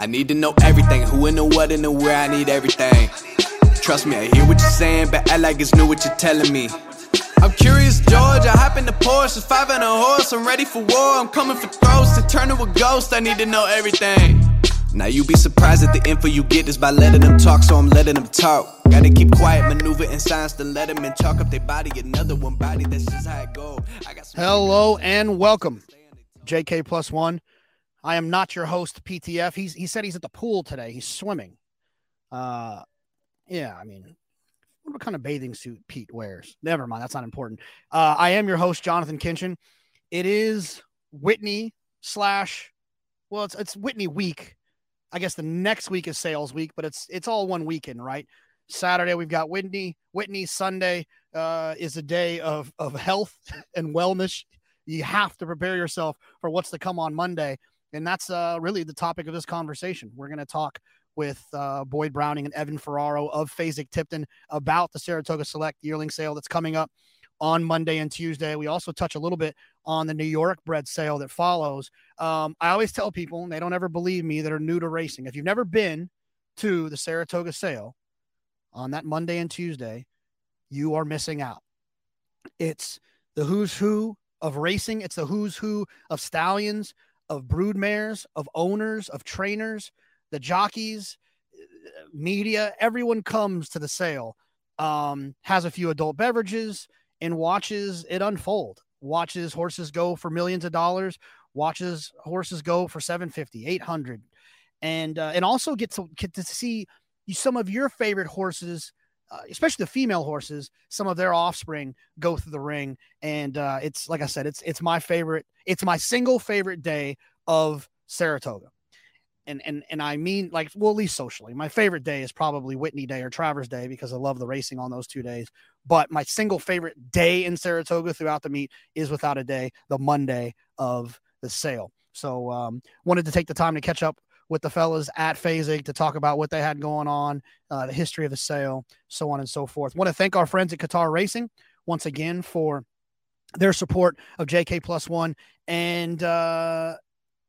I need to know everything, who and the what and the where, I need everything. Trust me, I hear what you're saying, but act like it's new what you're telling me. I'm curious, George. I hop in the Porsche, five and a horse. I'm ready for war. I'm coming for throats to turn to a ghost. I need to know everything. Now you be surprised at the info you get is by letting them talk, so I'm letting them talk. Gotta keep quiet, maneuver in silence to let them in chalk up their body. Another one body, that's just how it go. Hello and welcome, JK plus one. I am not your host, PTF. He's he said he's at the pool today. He's swimming. Uh, yeah. I mean, what kind of bathing suit Pete wears? Never mind. That's not important. Uh, I am your host, Jonathan Kinchen. It is Whitney slash. Well, it's it's Whitney week. I guess the next week is sales week, but it's it's all one weekend, right? Saturday we've got Whitney. Whitney Sunday uh, is a day of of health and wellness. You have to prepare yourself for what's to come on Monday, and that's uh, really the topic of this conversation. We're going to talk with uh, Boyd Browning and Evan Ferraro of Fasig-Tipton about the Saratoga Select yearling sale that's coming up on Monday and Tuesday. We also touch a little bit on the New York bred sale that follows. Um, I always tell people, and they don't ever believe me, that are new to racing. If you've never been to the Saratoga sale on that Monday and Tuesday, you are missing out. It's the who's who of racing, it's the who's who of stallions, of brood mares, of owners, of trainers, the jockeys, media. Everyone comes to the sale, um, has a few adult beverages, and watches it unfold. Watches horses go for millions of dollars, watches horses go for 750, 800 and uh, and also get to get to see some of your favorite horses, uh, especially the female horses, some of their offspring go through the ring, and uh, it's like I said, it's it's my favorite, it's my single favorite day of Saratoga, and and and I mean like well at least socially, my favorite day is probably Whitney Day or Travers Day because I love the racing on those two days. But my single favorite day in Saratoga throughout the meet is without a day the Monday of the sale. So um, wanted to take the time to catch up with the fellas at Fasig to talk about what they had going on, uh, the history of the sale, so on and so forth. Want to thank our friends at Qatar Racing once again for their support of JK Plus One and uh,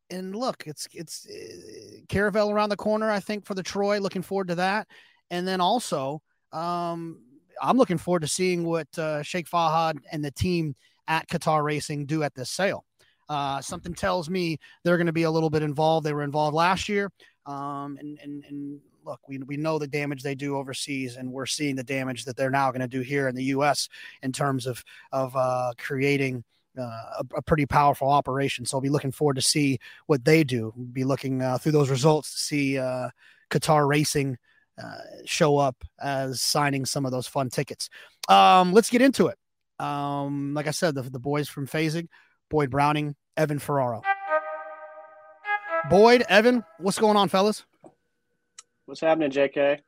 and look, it's it's uh, Caravel around the corner. I think for the Troy, looking forward to that, and then also um, I'm looking forward to seeing what uh, Sheikh Fahad and the team at Qatar Racing do at this sale. Uh, something tells me they're going to be a little bit involved. They were involved last year. Um, and, and, and look, we, we know the damage they do overseas, and we're seeing the damage that they're now going to do here in the U.S. in terms of, of uh, creating uh, a, a, pretty powerful operation. So I'll be looking forward to see what they do. Be looking uh, through those results to see uh, Qatar Racing uh, show up as signing some of those fun tickets. Um, let's get into it. Um, like I said, the, the boys from Fasig, Boyd Browning, Evan Ferraro. Boyd, Evan, what's going on, fellas? What's happening, JK?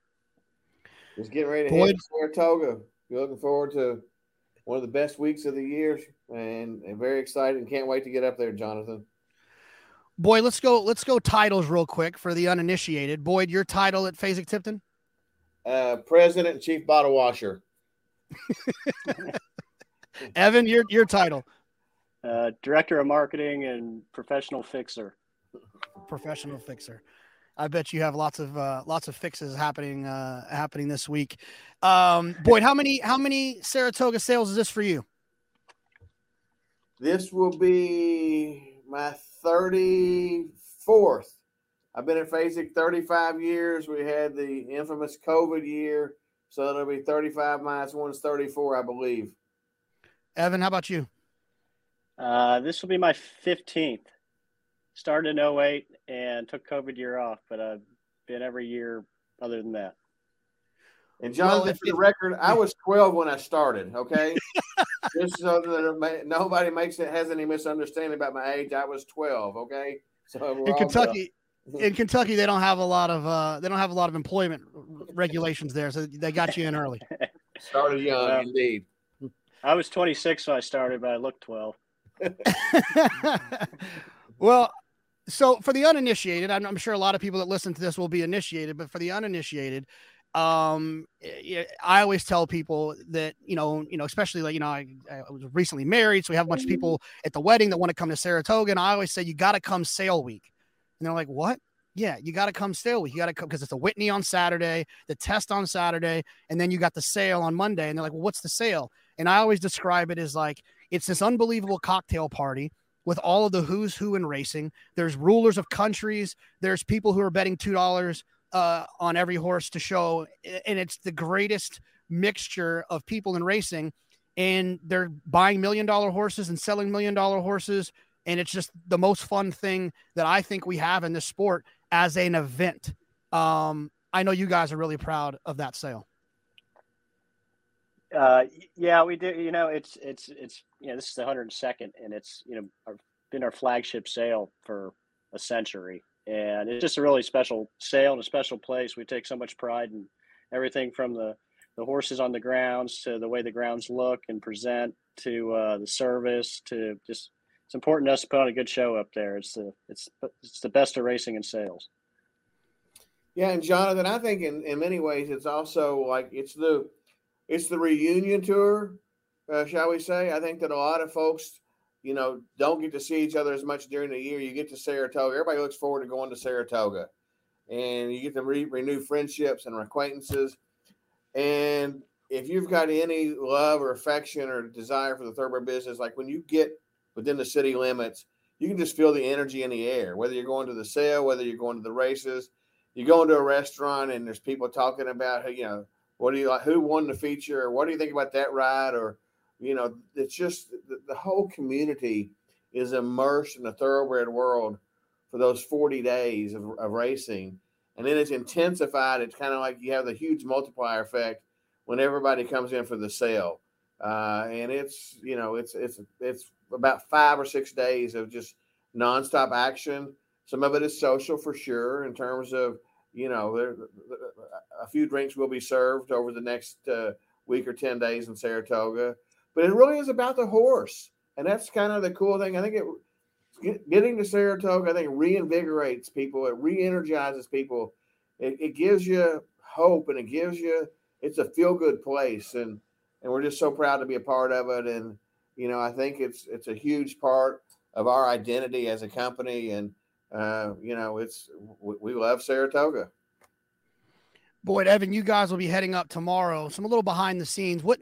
Just getting ready to Boyd. head to Saratoga. We're looking forward to one of the best weeks of the year and, and very excited and can't wait to get up there, Jonathan. Boyd, let's go. Let's go titles real quick for the uninitiated. Boyd, your title at Fasig-Tipton? Uh, President and Chief Bottle Washer. Evan, your your title? Uh, Director of Marketing and Professional Fixer. Professional fixer. I bet you have lots of uh, lots of fixes happening uh, happening this week. Um, Boyd, how many how many Saratoga sales is this for you? This will be my 34th. I've been at Fasig 35 years. We had the infamous COVID year. So it'll be 35 minus one is 34, I believe. Evan, how about you? Uh, this will be my 15th. Started in 08 and took COVID year off, but I've been every year other than that. And Jonathan, Well, for the record, I was 12 when I started. Okay, just so that nobody makes it has any misunderstanding about my age. I was 12. Okay, so In Kentucky, done. in Kentucky, they don't have a lot of uh, they don't have a lot of employment regulations there, so they got you in early. started young, Well, indeed. I was 26 when I started, but I looked 12. well, so for the uninitiated, I'm, I'm sure a lot of people that listen to this will be initiated, but for the uninitiated, um, I always tell people that you know, you know, especially like you know, I, I was recently married, so we have a bunch of people at the wedding that want to come to Saratoga, and I always say you got to come sale week, and they're like, what? Yeah, you got to come sale week. You got to come because it's a Whitney on Saturday, the test on Saturday, and then you got the sale on Monday. And they're like, well, what's the sale? And I always describe it as like it's this unbelievable cocktail party with all of the who's who in racing. There's rulers of countries. There's people who are betting two dollars uh, on every horse to show, and it's the greatest mixture of people in racing. And they're buying million dollar horses and selling million dollar horses, and it's just the most fun thing that I think we have in this sport as an event. Um, I know you guys are really proud of that sale. Uh, yeah, we do. You know, it's it's it's you know this is the 102nd, and it's you know our, been our flagship sale for a century, and it's just a really special sale and a special place. We take so much pride in everything from the the horses on the grounds to the way the grounds look and present to uh, the service to just it's important to us to put on a good show up there. It's the it's it's the best of racing and sales. Yeah, and Jonathan, I think in, in many ways it's also like it's the it's the reunion tour, uh, shall we say? I think that a lot of folks, you know, don't get to see each other as much during the year. You get to Saratoga. Everybody looks forward to going to Saratoga, and you get to re- renew friendships and acquaintances. And if you've got any love or affection or desire for the thoroughbred business, like when you get within the city limits, you can just feel the energy in the air. Whether you're going to the sale, whether you're going to the races, you go into a restaurant and there's people talking about, you know, what do you like? Who won the feature? What do you think about that ride? Or, you know, it's just the, the whole community is immersed in the thoroughbred world for those 40 days of, of racing. And then it's intensified. It's kind of like you have the huge multiplier effect when everybody comes in for the sale. Uh, and it's, you know, it's, it's, it's about five or six days of just nonstop action. Some of it is social for sure, in terms of you know, there, a few drinks will be served over the next uh, week or ten days in Saratoga. But it really is about the horse, and that's kind of the cool thing. I think it getting to Saratoga, I think reinvigorates people. It re-energizes people. It, it gives you hope, and it gives you it's a feel good place, and and we're just so proud to be a part of it. And you know, I think it's it's a huge part of our identity as a company, and uh, you know, it's we, we love Saratoga. Boyd, Evan, you guys will be heading up tomorrow. Some a little behind the scenes. What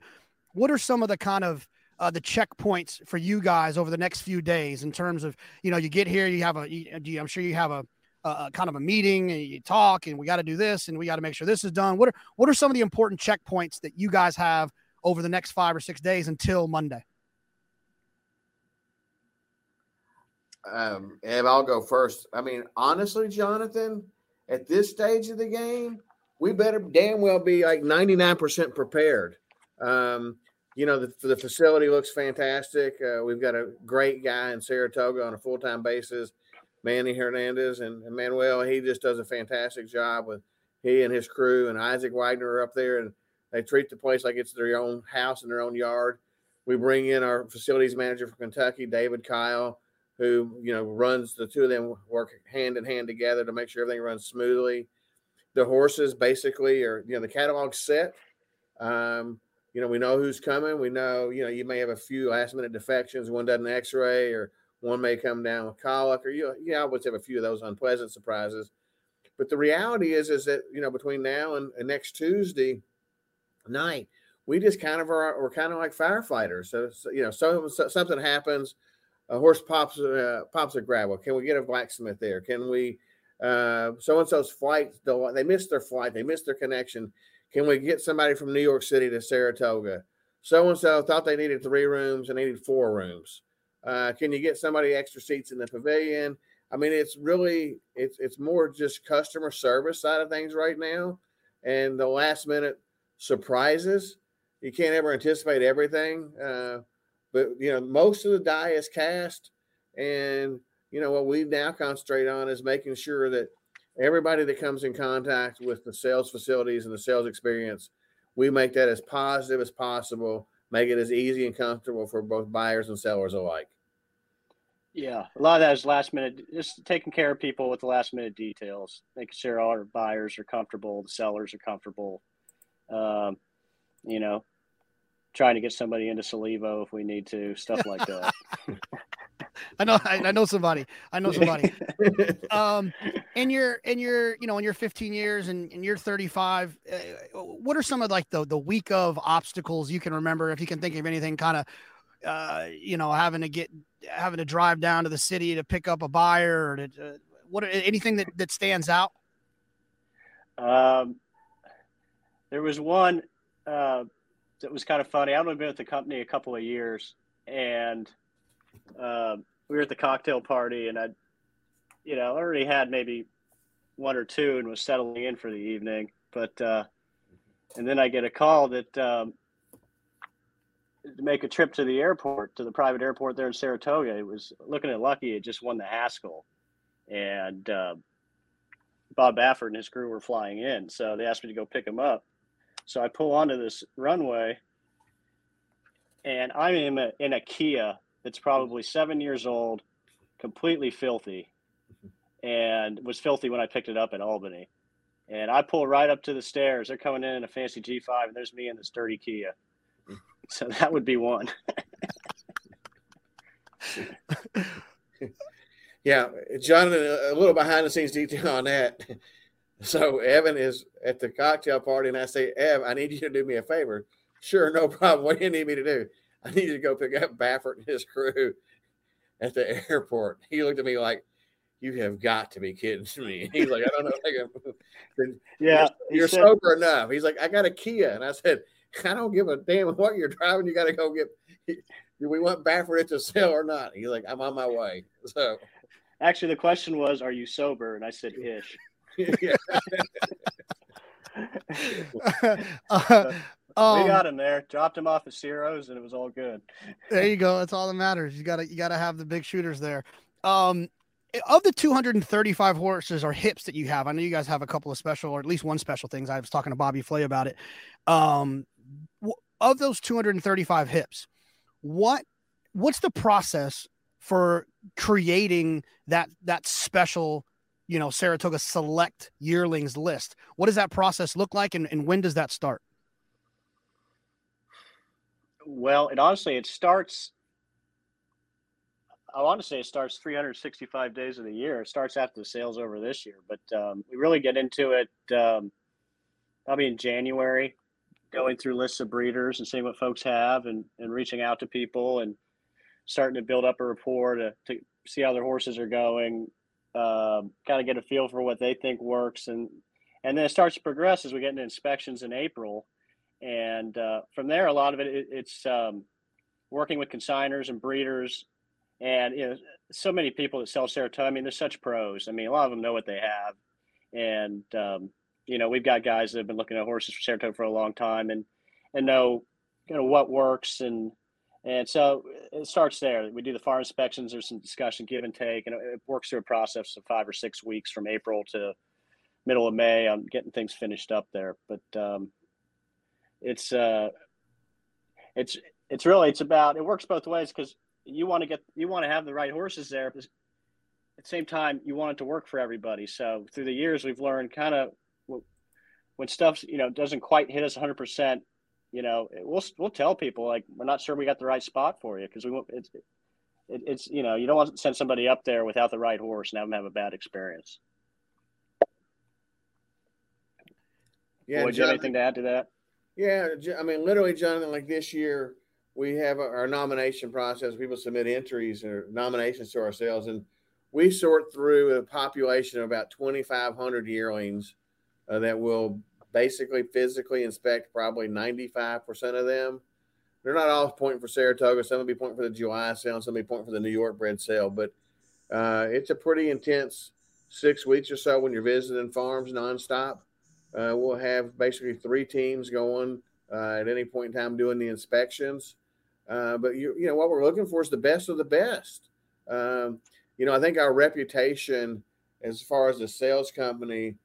what are some of the kind of uh, the checkpoints for you guys over the next few days in terms of you know you get here, you have a, you, I'm sure you have a, a, kind of a meeting and you talk, and we got to do this, and we got to make sure this is done. What are what are some of the important checkpoints that you guys have over the next five or six days until Monday? Um, and I'll go first. I mean, honestly, Jonathan, at this stage of the game, we better damn well be like 99% prepared. Um, you know, the, the facility looks fantastic. Uh, we've got a great guy in Saratoga on a full time basis, Manny Hernandez, and, and Manuel. He just does a fantastic job with he and his crew, and Isaac Wagner are up there, and they treat the place like it's their own house and their own yard. We bring in our facilities manager from Kentucky, David Kyle who you know runs the two of them work hand in hand together to make sure everything runs smoothly. The horses basically are you know the catalog set. Um, you know we know who's coming. We know you know you may have a few last minute defections. One doesn't X-ray, or one may come down with colic, or you I always have a few of those unpleasant surprises. But the reality is is that you know between now and, and next Tuesday night, we just kind of are we're kind of like firefighters. So, so you know so, so something happens a horse pops uh, pops a gravel. Can we get a blacksmith there? Can we uh, so and so's flight they missed their flight, they missed their connection. Can we get somebody from New York City to Saratoga? So and so thought they needed three rooms and needed four rooms. Uh, can you get somebody extra seats in the pavilion? I mean, it's really it's it's more just customer service side of things right now, and the last minute surprises. You can't ever anticipate everything. Uh, but you know, most of the die is cast, and you know what we now concentrate on is making sure that everybody that comes in contact with the sales facilities and the sales experience, we make that as positive as possible, make it as easy and comfortable for both buyers and sellers alike. Yeah, a lot of that is last minute, just taking care of people with the last minute details, making sure all our buyers are comfortable, the sellers are comfortable. Um, you know, trying to get somebody into Salivo if we need to, stuff like that. I know, I, I, know somebody. I know somebody. um, in your in your you know in your 15 years and, and you're 35 uh, what are some of like the the week of obstacles you can remember if you can think of anything kind of uh you know having to get having to drive down to the city to pick up a buyer or to, uh, what anything that that stands out um there was one uh that was kind of funny i've only been with the company a couple of years and uh, we were at the cocktail party and i you know, already had maybe one or two and was settling in for the evening. But uh, and then I get a call that um, to make a trip to the airport, to the private airport there in Saratoga. It was Lookin At Lucky. It just won the Haskell, and uh, Bob Baffert and his crew were flying in. So they asked me to go pick him up. So I pull onto this runway, and I'm in a, in a Kia that's probably seven years old, completely filthy and was filthy when I picked it up in Albany. And I pull right up to the stairs. They're coming in in a fancy G5, and there's me in this dirty Kia. So that would be one. yeah, Jonathan, a little behind the scenes detail on that. So Evan is at the cocktail party, and I say, Ev, I need you to do me a favor. Sure, no problem. What do you need me to do? I need you to go pick up Baffert and his crew at the airport. He looked at me like, you have got to be kidding me. He's like, I don't know. Like, yeah, you're, you're said, sober enough. He's like, I got a Kia, and I said, I don't give a damn what you're driving. You got to go get. Do we want Baffert to sell or not? He's like, I'm on my way. So, actually, the question was, are you sober? And I said, ish. Uh, um, we got him there. Dropped him off at Siro's, and it was all good. There you go. That's all that matters. You gotta you gotta have the big shooters there. Um, of the 235 horses or hips that you have, I know you guys have a couple of special or at least one special things. I was talking to Bobby Flay about it. Um, of those 235 hips, what what's the process for creating that that special, you know, Saratoga select yearlings list? What does that process look like, and, and when does that start? Well, it honestly it starts I want to say it starts 365 days of the year. It starts after the sales over this year, but um, we really get into it um, probably in January, going through lists of breeders and seeing what folks have and, and reaching out to people and starting to build up a rapport to, to see how their horses are going, um, kind of get a feel for what they think works. And, and then it starts to progress as we get into inspections in April. And uh, from there, a lot of it, it it's um, working with consigners and breeders and you know so many people that sell Saratoga. I mean, they're such pros. I mean, a lot of them know what they have, and um, you know, we've got guys that have been looking at horses for Saratoga for a long time and and know you know what works and and so it starts there. We do the farm inspections. There's some discussion, give and take, and it works through a process of five or six weeks from April to middle of May on getting things finished up there. But um, it's uh, it's it's really it's about it works both ways because you want to get you want to have the right horses there. But at the same time, you want it to work for everybody. So through the years, we've learned kind of when stuff you know doesn't quite hit us 100 percent. You know, we'll we'll tell people like we're not sure we got the right spot for you because we it's it, it's you know you don't want to send somebody up there without the right horse and have them have a bad experience. Yeah, do you have anything to add to that? Yeah, I mean, literally, Jonathan, like this year, we have our nomination process. People submit entries or nominations to ourselves, and we sort through a population of about 2,500 yearlings uh, that will basically physically inspect probably 95% of them. They're not all pointing for Saratoga. Some will be pointing for the July sale, some will be pointing for the New York bred sale. But uh, it's a pretty intense six weeks or so when you're visiting farms nonstop. Uh, we'll have basically three teams going uh, at any point in time doing the inspections. Uh, but you, you know what we're looking for is the best of the best. Um, you know, I think our reputation as far as a sales company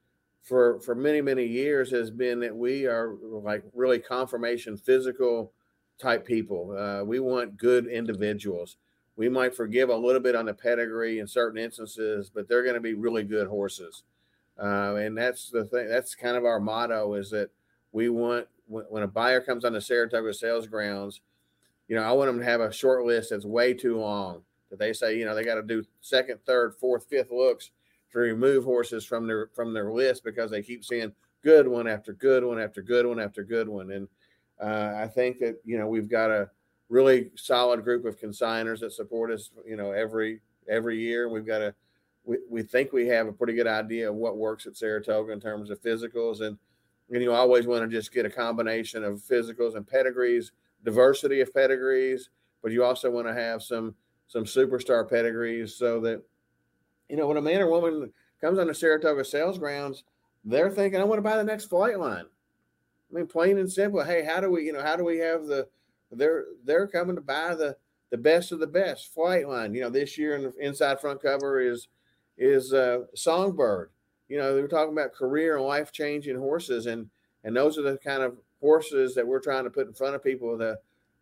for for many many years has been that we are like really conformation physical type people. Uh, we want good individuals. We might forgive a little bit on the pedigree in certain instances, but they're going to be really good horses. Uh, and that's the thing. That's kind of our motto: is that we want when, when a buyer comes on the Saratoga sales grounds you know, I want them to have a short list that's way too long that they say, you know, they got to do second, third, fourth, fifth looks to remove horses from their from their list because they keep seeing good one after good one after good one after good one. And uh, I think that you know we've got a really solid group of consigners that support us. You know every every year. We've got a we, we think we have a pretty good idea of what works at Saratoga in terms of physicals and and you always want to just get a combination of physicals and pedigrees, diversity of pedigrees, but you also want to have some some superstar pedigrees so that you know when a man or woman comes on the Saratoga sales grounds, they're thinking, I want to buy the next Flightline. I mean, plain and simple. Hey, how do we, you know, how do we have the they're they're coming to buy the the best of the best Flightline. You know, this year in the inside front cover is is uh, Songbird you know, they were talking about career and life changing horses, and and those are the kind of horses that we're trying to put in front of people to,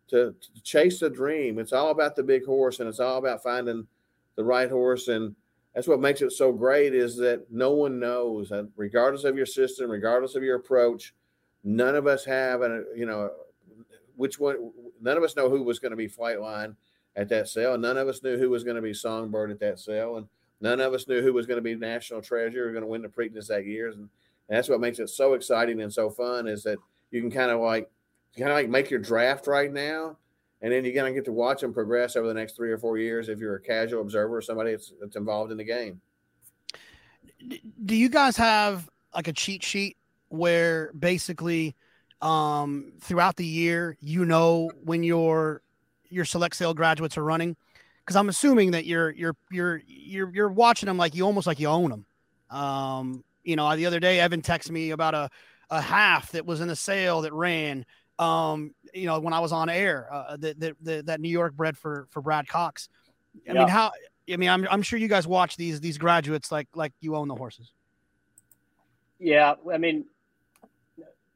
to to chase a dream. It's all about the big horse, and it's all about finding the right horse, and that's what makes it so great is that no one knows, that regardless of your system, regardless of your approach, none of us have, and you know, which one. None of us know who was going to be Flightline at that sale. None of us knew who was going to be Songbird at that sale, and None of us knew who was going to be National Treasure or going to win the Preakness that year. And, and that's what makes it so exciting and so fun is that you can kind of like kind of like make your draft right now, and then you're going to get to watch them progress over the next three or four years if you're a casual observer or somebody that's, that's involved in the game. Do you guys have like a cheat sheet where basically um, throughout the year you know when your your select sale graduates are running? because I'm assuming that you're you're you're you're you're watching them like you almost like you own them. Um, you know, the other day Evan texted me about a a half that was in a sale that ran. Um, you know, when I was on air, uh, that that that New York bred for for Brad Cox. I yeah. mean, how? I mean, I'm I'm sure you guys watch these these graduates like like you own the horses. Yeah, I mean,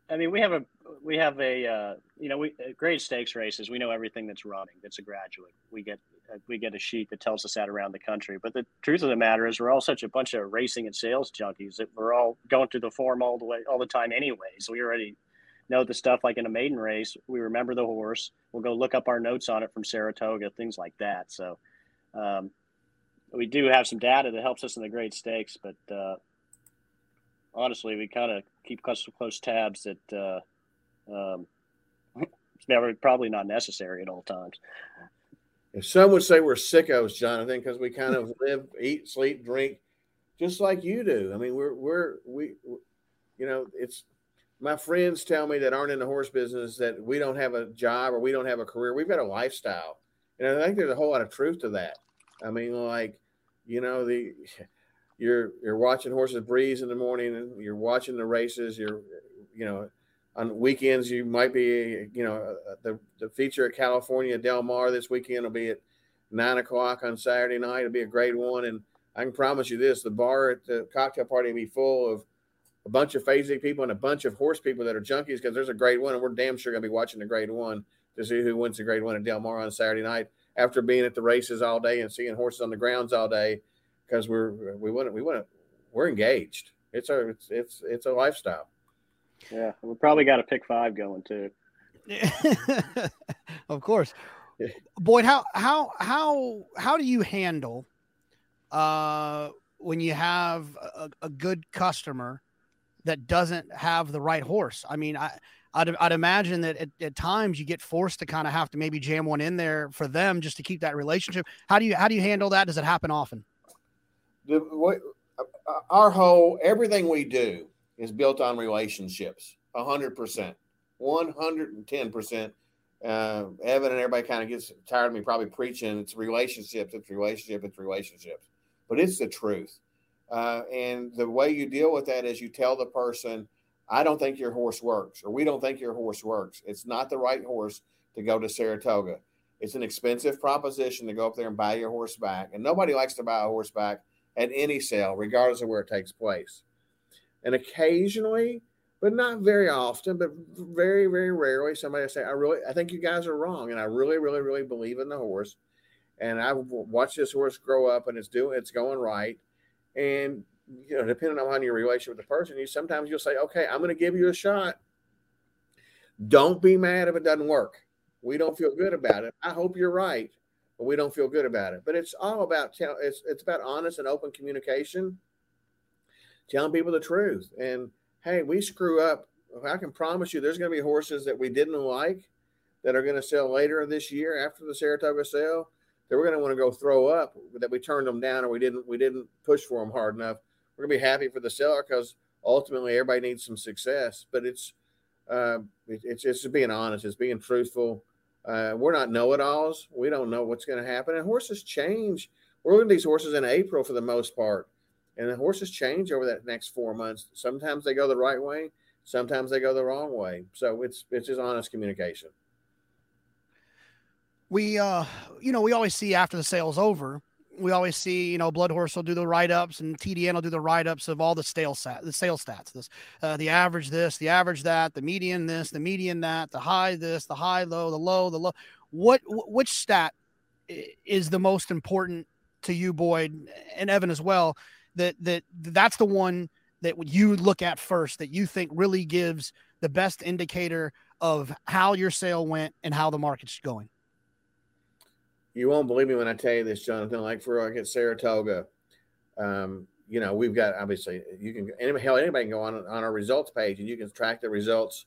I mean, we have a we have a uh, you know we grade stakes races. We know everything that's running. That's a graduate. We get we get a sheet that tells us that around the country. But the truth of the matter is, we're all such a bunch of racing and sales junkies that we're all going through the form all the way, all the time anyway. So we already know the stuff. Like in a maiden race, we remember the horse. We'll go look up our notes on it from Saratoga, things like that. So um, we do have some data that helps us in the grade stakes, but uh, honestly, we kind of keep close, close tabs that. Uh, um, it's never probably not necessary at all times. If some would say we're sickos, Jonathan, because we kind of live, eat, sleep, drink, just like you do. I mean, we're we're we, you know, it's my friends tell me that aren't in the horse business that we don't have a job or we don't have a career. We've got a lifestyle, and I think there's a whole lot of truth to that. I mean, like, you know, the you're you're watching horses breeze in the morning, and you're watching the races. You're, you know, on weekends you might be you know uh, the, the feature at california del mar this weekend will be at nine o'clock on saturday night it'll be a great one and i can promise you this the bar at the cocktail party will be full of a bunch of Fasig people and a bunch of horse people that are junkies because there's a great one and we're damn sure going to be watching the grade one to see who wins the grade one at del mar on saturday night after being at the races all day and seeing horses on the grounds all day because we're we want to we want to we're engaged it's a it's it's it's a lifestyle yeah, we probably got a pick five going too. of course. Boyd, how how how how do you handle uh when you have a, a good customer that doesn't have the right horse? I mean, I I'd, I'd imagine that at, at times you get forced to kind of have to maybe jam one in there for them just to keep that relationship. How do you how do you handle that? Does it happen often? Uh, our whole everything we do is built on relationships. hundred percent, one hundred and ten percent. Uh, Evan and everybody kind of gets tired of me probably preaching. It's relationships. It's relationship. It's relationships. But it's the truth. Uh, and the way you deal with that is you tell the person, I don't think your horse works, or we don't think your horse works. It's not the right horse to go to Saratoga. It's an expensive proposition to go up there and buy your horse back. And nobody likes to buy a horse back at any sale, regardless of where it takes place and occasionally, but not very often, but very, very rarely, somebody will say, I really, I think you guys are wrong. And I really, really, really believe in the horse. And I've watched this horse grow up and it's doing, it's going right. And, you know, depending on your relationship with the person, you sometimes you'll say, okay, I'm going to give you a shot. Don't be mad if it doesn't work. We don't feel good about it. I hope you're right, but we don't feel good about it. But it's all about, tell, it's, it's about honest and open communication telling people the truth. And hey, we screw up. I can promise you, there's going to be horses that we didn't like that are going to sell later this year after the Saratoga sale that we're going to want to go throw up that we turned them down or we didn't we didn't push for them hard enough. We're going to be happy for the seller because ultimately everybody needs some success. But it's uh, it, it's just being honest. It's being truthful. Uh, we're not know-it-alls. We don't know what's going to happen, and horses change. We're looking at these horses in April for the most part, and the horses change over that next four months. Sometimes they go the right way, sometimes they go the wrong way. So it's it's just honest communication we uh you know we always see after the sale's over we always see you know blood horse will do the write-ups and tdn will do the write-ups of all the sales stat the sales stats this uh, the average this the average that the median this the median that the high this the high low the low the low. What which stat is the most important to you boyd and evan as well that that that's the one that you look at first that you think really gives the best indicator of how your sale went and how the market's going you won't believe me when I tell you this, Jonathan. Like for like at Saratoga, um, you know, we've got obviously you can anybody hell anybody can go on on our results page and you can track the results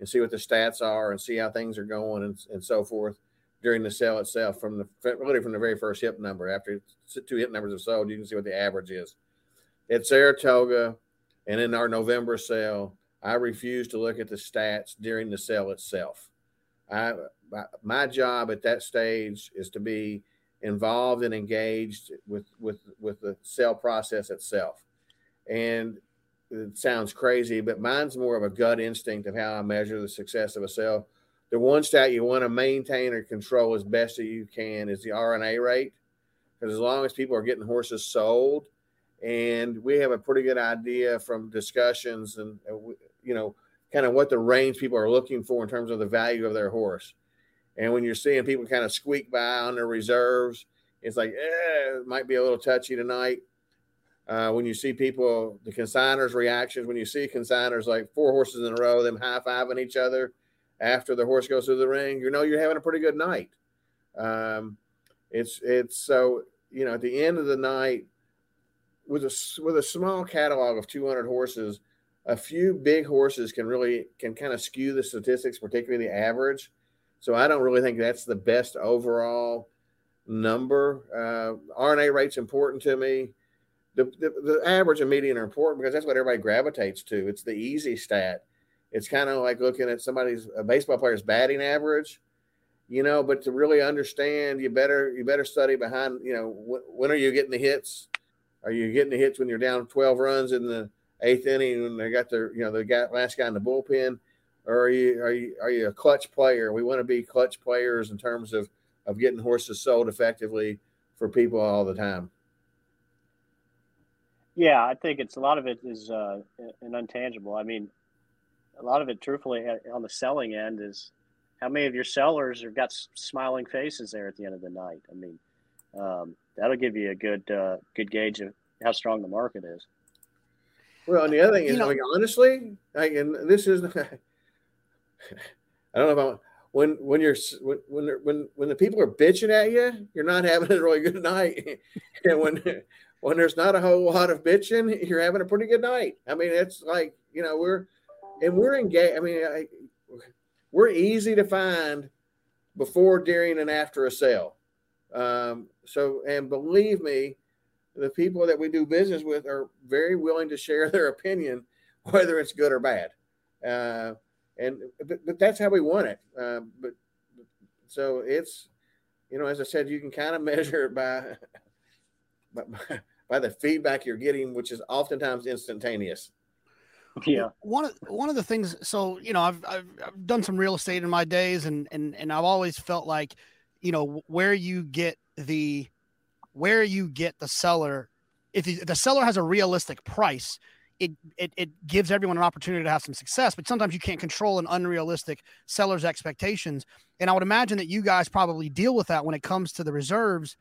and see what the stats are and see how things are going and, and so forth during the sale itself from the really from the very first hip number after two hip numbers are sold you can see what the average is at saratoga and in our november sale i refuse to look at the stats during the sale itself i my job at that stage is to be involved and engaged with with with the sale process itself. And it sounds crazy but mine's more of a gut instinct of how i measure the success of a sale. The one stat you want to maintain or control as best as you can is the rna rate because as long as people are getting horses sold and we have a pretty good idea from discussions and uh, you know kind of what the range people are looking for in terms of the value of their horse and when you're seeing people kind of squeak by on their reserves, it's like, eh, it might be a little touchy tonight. Uh, when you see people, the consigners' reactions, when you see consigners like four horses in a row, them high fiving each other after the horse goes through the ring, you know you're having a pretty good night. Um, it's it's so you know at the end of the night with a with a small catalog of 200 horses, a few big horses can really can kind of skew the statistics, particularly the average. So I don't really think that's the best overall number. Uh, RNA rate's important to me. The, the, the, average and median are important because that's what everybody gravitates to. It's the easy stat. It's kind of like looking at somebody's a baseball player's batting average, you know. But to really understand, you better you better study behind. You know, wh- when are you getting the hits? Are you getting the hits when you're down 12 runs in the eighth inning when they got their you know the guy, last guy in the bullpen? Or are you are you are you a clutch player? We want to be clutch players in terms of of getting horses sold effectively for people all the time. Yeah, I think it's a lot of it is uh, an intangible. I mean, a lot of it, truthfully, on the selling end is how many of your sellers have got smiling faces there at the end of the night. I mean, um, that'll give you a good uh, good gauge of how strong the market is. Well, and the other thing is, you know, like, honestly, like, and this is I don't know about when when you're when when when when the people are bitching at you, you're not having a really good night, and when when there's not a whole lot of bitching, you're having a pretty good night. I mean, it's like you know we're and we're engaged. I mean, I, we're easy to find before, during, and after a sale. Um, so, and believe me, the people that we do business with are very willing to share their opinion, whether it's good or bad. Uh, and but, but that's how we want it. Uh, but so it's you know, as I said, you can kind of measure it by, by by the feedback you're getting, which is oftentimes instantaneous. Yeah. One of one of the things. So you know, I've, I've I've done some real estate in my days, and and and I've always felt like, you know, where you get the where you get the seller if the seller has a realistic price it, it it gives everyone an opportunity to have some success but sometimes you can't control an unrealistic seller's expectations. And i would imagine that you guys probably deal with that when it comes to the reserves.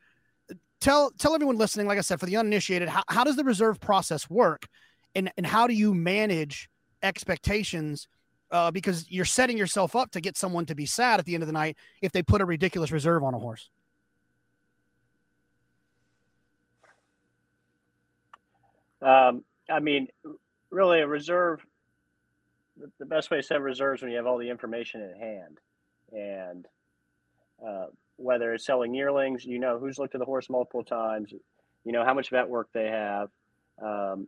Tell tell everyone listening like i said for the uninitiated how, how does the reserve process work? And and how do you manage expectations uh, because you're setting yourself up to get someone to be sad at the end of the night if they put a ridiculous reserve on a horse. Um, I mean, really, a reserve. The best way to set reserves when you have all the information at hand, and uh, whether it's selling yearlings, you know who's looked at the horse multiple times, you know how much vet work they have, um,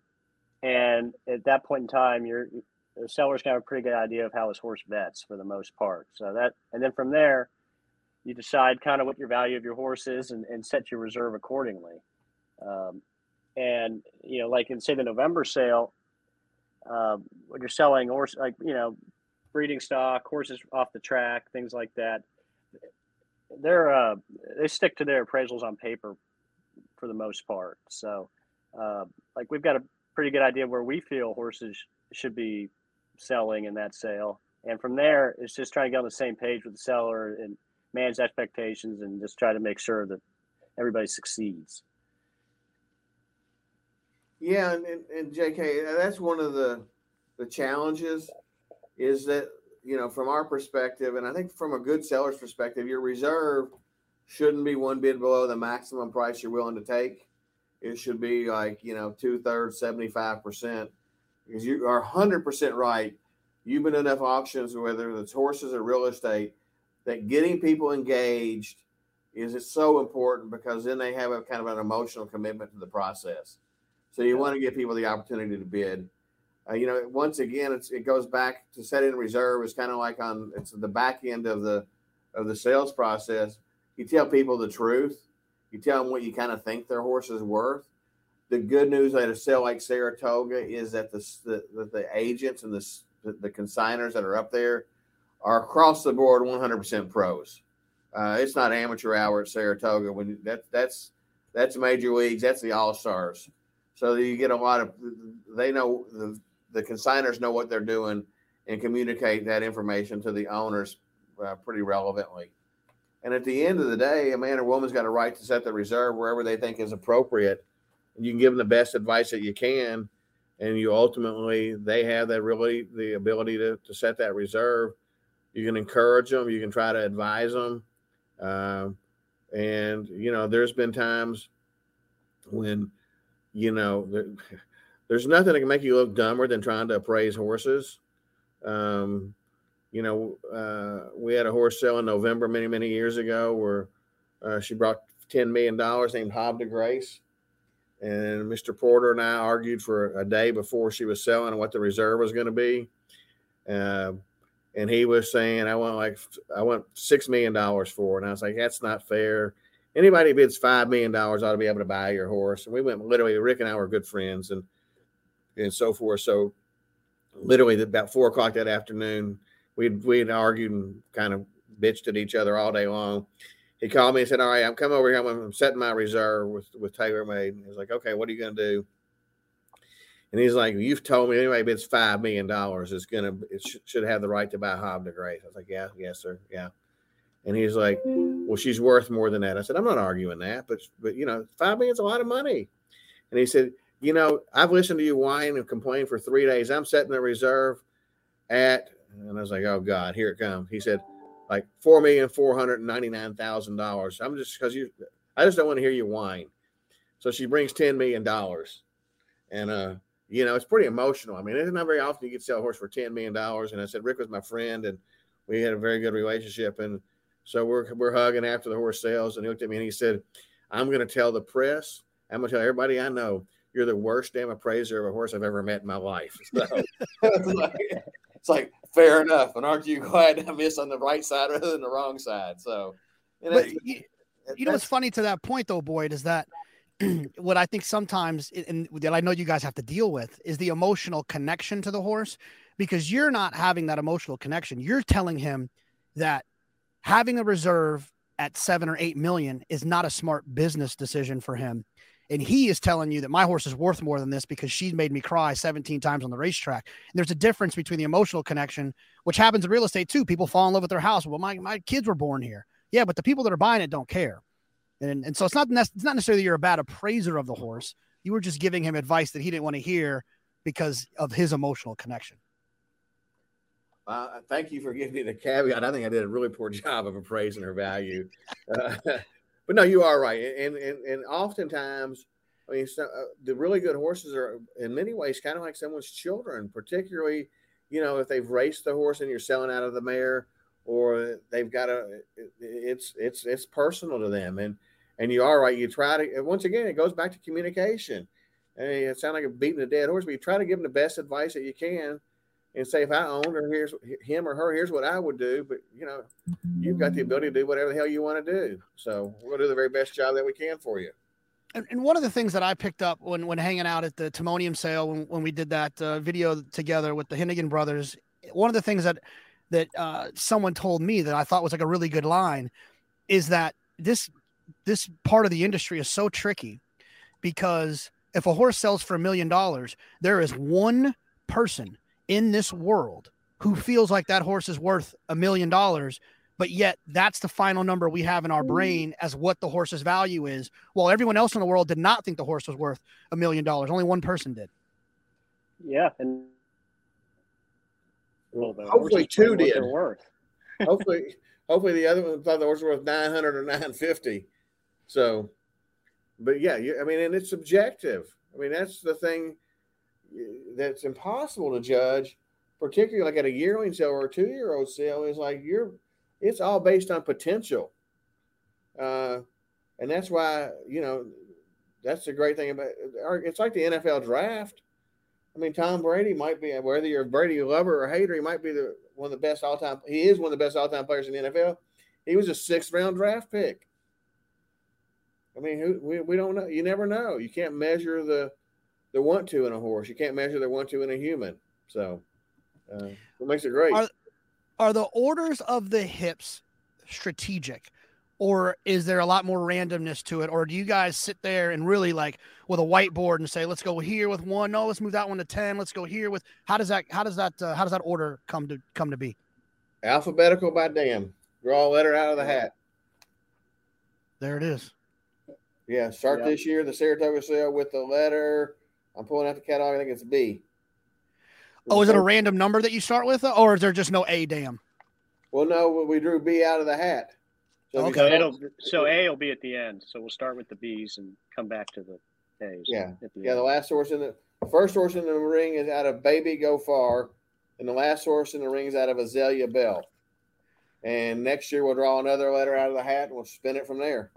and at that point in time, you're the seller's got a pretty good idea of how his horse vets for the most part. So that, and then from there, you decide kind of what your value of your horse is and, and set your reserve accordingly. Um, and you know, like in say the November sale, um, when you're selling horse, like you know, breeding stock, horses off the track, things like that, they're uh, they stick to their appraisals on paper for the most part. So, uh, like we've got a pretty good idea where we feel horses should be selling in that sale, and from there, it's just trying to get on the same page with the seller and manage expectations and just try to make sure that everybody succeeds. Yeah, and, and, and JK, that's one of the the challenges is that you know from our perspective, and I think from a good seller's perspective, your reserve shouldn't be one bid below the maximum price you're willing to take. It should be like you know two thirds, seventy five percent, because you are hundred percent right. You've been enough auctions, whether it's horses or real estate, that getting people engaged is it's so important because then they have a kind of an emotional commitment to the process. So you want to give people the opportunity to bid. Uh, you know, once again, it goes back to setting reserve is kind of like on it's the back end of the of the sales process. You tell people the truth. You tell them what you kind of think their horse is worth. The good news at a sale like Saratoga is that the the, the agents and the, the the consigners that are up there are across the board 100% pros. Uh, it's not amateur hour at Saratoga. When that that's that's major leagues. That's the all stars. So you get a lot of they know the the consigners know what they're doing and communicate that information to the owners uh, pretty relevantly. And at the end of the day, a man or woman's got a right to set the reserve wherever they think is appropriate. You can give them the best advice that you can, and you ultimately they have that really the ability to to set that reserve you can encourage them. You can try to advise them. Uh, and, you know, there's been times when, you know, there's nothing that can make you look dumber than trying to appraise horses. Um, you know, uh, we had a horse sale in November many, many years ago where uh, she brought $10 million named Havre de Grace. And Mr. Porter and I argued for a day before she was selling what the reserve was going to be. Uh, and he was saying I want like I want six million dollars for it. And I was like, that's not fair. Anybody bids five million dollars ought to be able to buy your horse. And we went literally. Rick and I were good friends, and and so forth. So literally about four o'clock that afternoon, we'd we'd argued and kind of bitched at each other all day long. He called me and said, "All right, I'm coming over here. I'm, setting my reserve with with TaylorMade." He was like, "Okay, what are you going to do?" And he's like, "You've told me anybody bids five million dollars is gonna it sh- should have the right to buy Havre de Grace." I was like, "Yeah, yes, sir, yeah." And he's like, "Well, she's worth more than that." I said, "I'm not arguing that, but but you know, five million's a lot of money." And he said, "You know, I've listened to you whine and complain for three days. I'm setting the reserve at," and I was like, "Oh God, here it comes." He said, "Like four million four hundred ninety nine thousand dollars." I'm just because you, I just don't want to hear you whine. So she brings ten million dollars, and uh you know, it's pretty emotional. I mean, it's not very often you get sell a horse for $10 million. And I said, Rick was my friend and we had a very good relationship. And so we're, we're hugging after the horse sales. And he looked at me and he said, I'm going to tell the press, I'm going to tell everybody I know, you're the worst damn appraiser of a horse I've ever met in my life. So it's, like, it's like, fair enough. And aren't you glad I missed on the right side rather than the wrong side? So, but, you, you know, what's funny to that point though, Boyd, is that – what I think sometimes, and that I know you guys have to deal with, is the emotional connection to the horse because you're not having that emotional connection. You're telling him that having a reserve at seven or eight million is not a smart business decision for him. And he is telling you that my horse is worth more than this because she's made me cry 17 times on the racetrack. And there's a difference between the emotional connection, which happens in real estate too. People fall in love with their house. Well, my, my kids were born here. Yeah, but the people that are buying it don't care. And, and so it's not, it's not necessarily you're a bad appraiser of the horse. You were just giving him advice that he didn't want to hear because of his emotional connection. Uh, thank you for giving me the caveat. I think I did a really poor job of appraising her value. Uh, but no, you are right. And, and, and oftentimes I mean, so, uh, the really good horses are in many ways kind of like someone's children, particularly, you know, if they've raced the horse and you're selling out of the mare, or they've got a, it's it's it's personal to them, and and you are right. You try to once again, it goes back to communication. And it sounds like a beating a dead horse, but you try to give them the best advice that you can, and say, if I owned or here's him or her, here's what I would do. But you know, you've got the ability to do whatever the hell you want to do. So we'll do the very best job that we can for you. And, and one of the things that I picked up when when hanging out at the Timonium sale when, when we did that uh, video together with the Hennigan brothers, one of the things that that uh, someone told me that I thought was like a really good line is that this this part of the industry is so tricky because if a horse sells for a million dollars, there is one person in this world who feels like that horse is worth a million dollars but yet that's the final number we have in our brain as what the horse's value is. While everyone else in the world did not think the horse was worth a million dollars, only one person did. Yeah, and well, hopefully two did. Worth. hopefully, hopefully the other one thought the horse was worth nine hundred or nine fifty. So, but yeah, you, I mean, and it's subjective. I mean, that's the thing that's impossible to judge, particularly like at a yearling sale or a two year old sale. Is like you're it's all based on potential. Uh, and that's why, you know, that's the great thing about it's like the NFL draft. I mean, Tom Brady might be whether you're a Brady lover or hater, he might be the one of the best all time. He is one of the best all time players in the NFL. He was a sixth round draft pick. I mean, who, we, we don't know. You never know. You can't measure the the want to in a horse. You can't measure the want to in a human. So, uh, what makes it great? Are, are the orders of the hips strategic or is there a lot more randomness to it or do you guys sit there and really like with a whiteboard and say let's go here with one no let's move that one to 10 let's go here with how does that how does that uh, how does that order come to come to be alphabetical by damn draw a letter out of the hat there it is yeah start yep. this year the saratoga sale with the letter i'm pulling out the catalog i think it's b Oh, is it a random number that you start with, or is there just no A dam? Well, no, we drew B out of the hat. So okay. It'll, so A will be at the end. So we'll start with the B's and come back to the A's. Yeah. The yeah. End. The last horse in the first horse in the ring is out of Baby Go Far, and the last horse in the ring is out of Azalea Bell. And next year we'll draw another letter out of the hat and we'll spin it from there.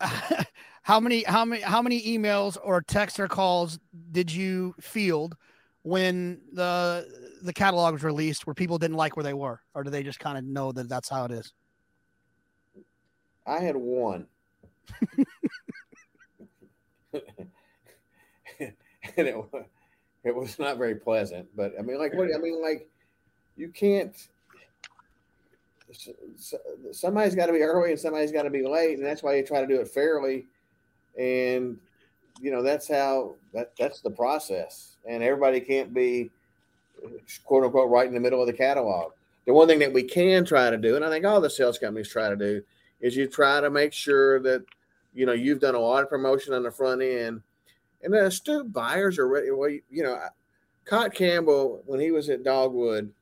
how many how many how many emails or texts or calls did you field when the the catalog was released where people didn't like where they were? Or do they just kind of know that that's how it is? I had one. And it, it was not very pleasant but i mean like what i mean like you can't somebody's got to be early and somebody's got to be late and that's why you try to do it fairly and you know that's how that that's the process. And everybody can't be quote unquote right in the middle of the catalog. The one thing that we can try to do and i think all the sales companies try to do is you try to make sure that you know you've done a lot of promotion on the front end. And the astute buyers are ready well you know Cot Campbell when he was at dogwood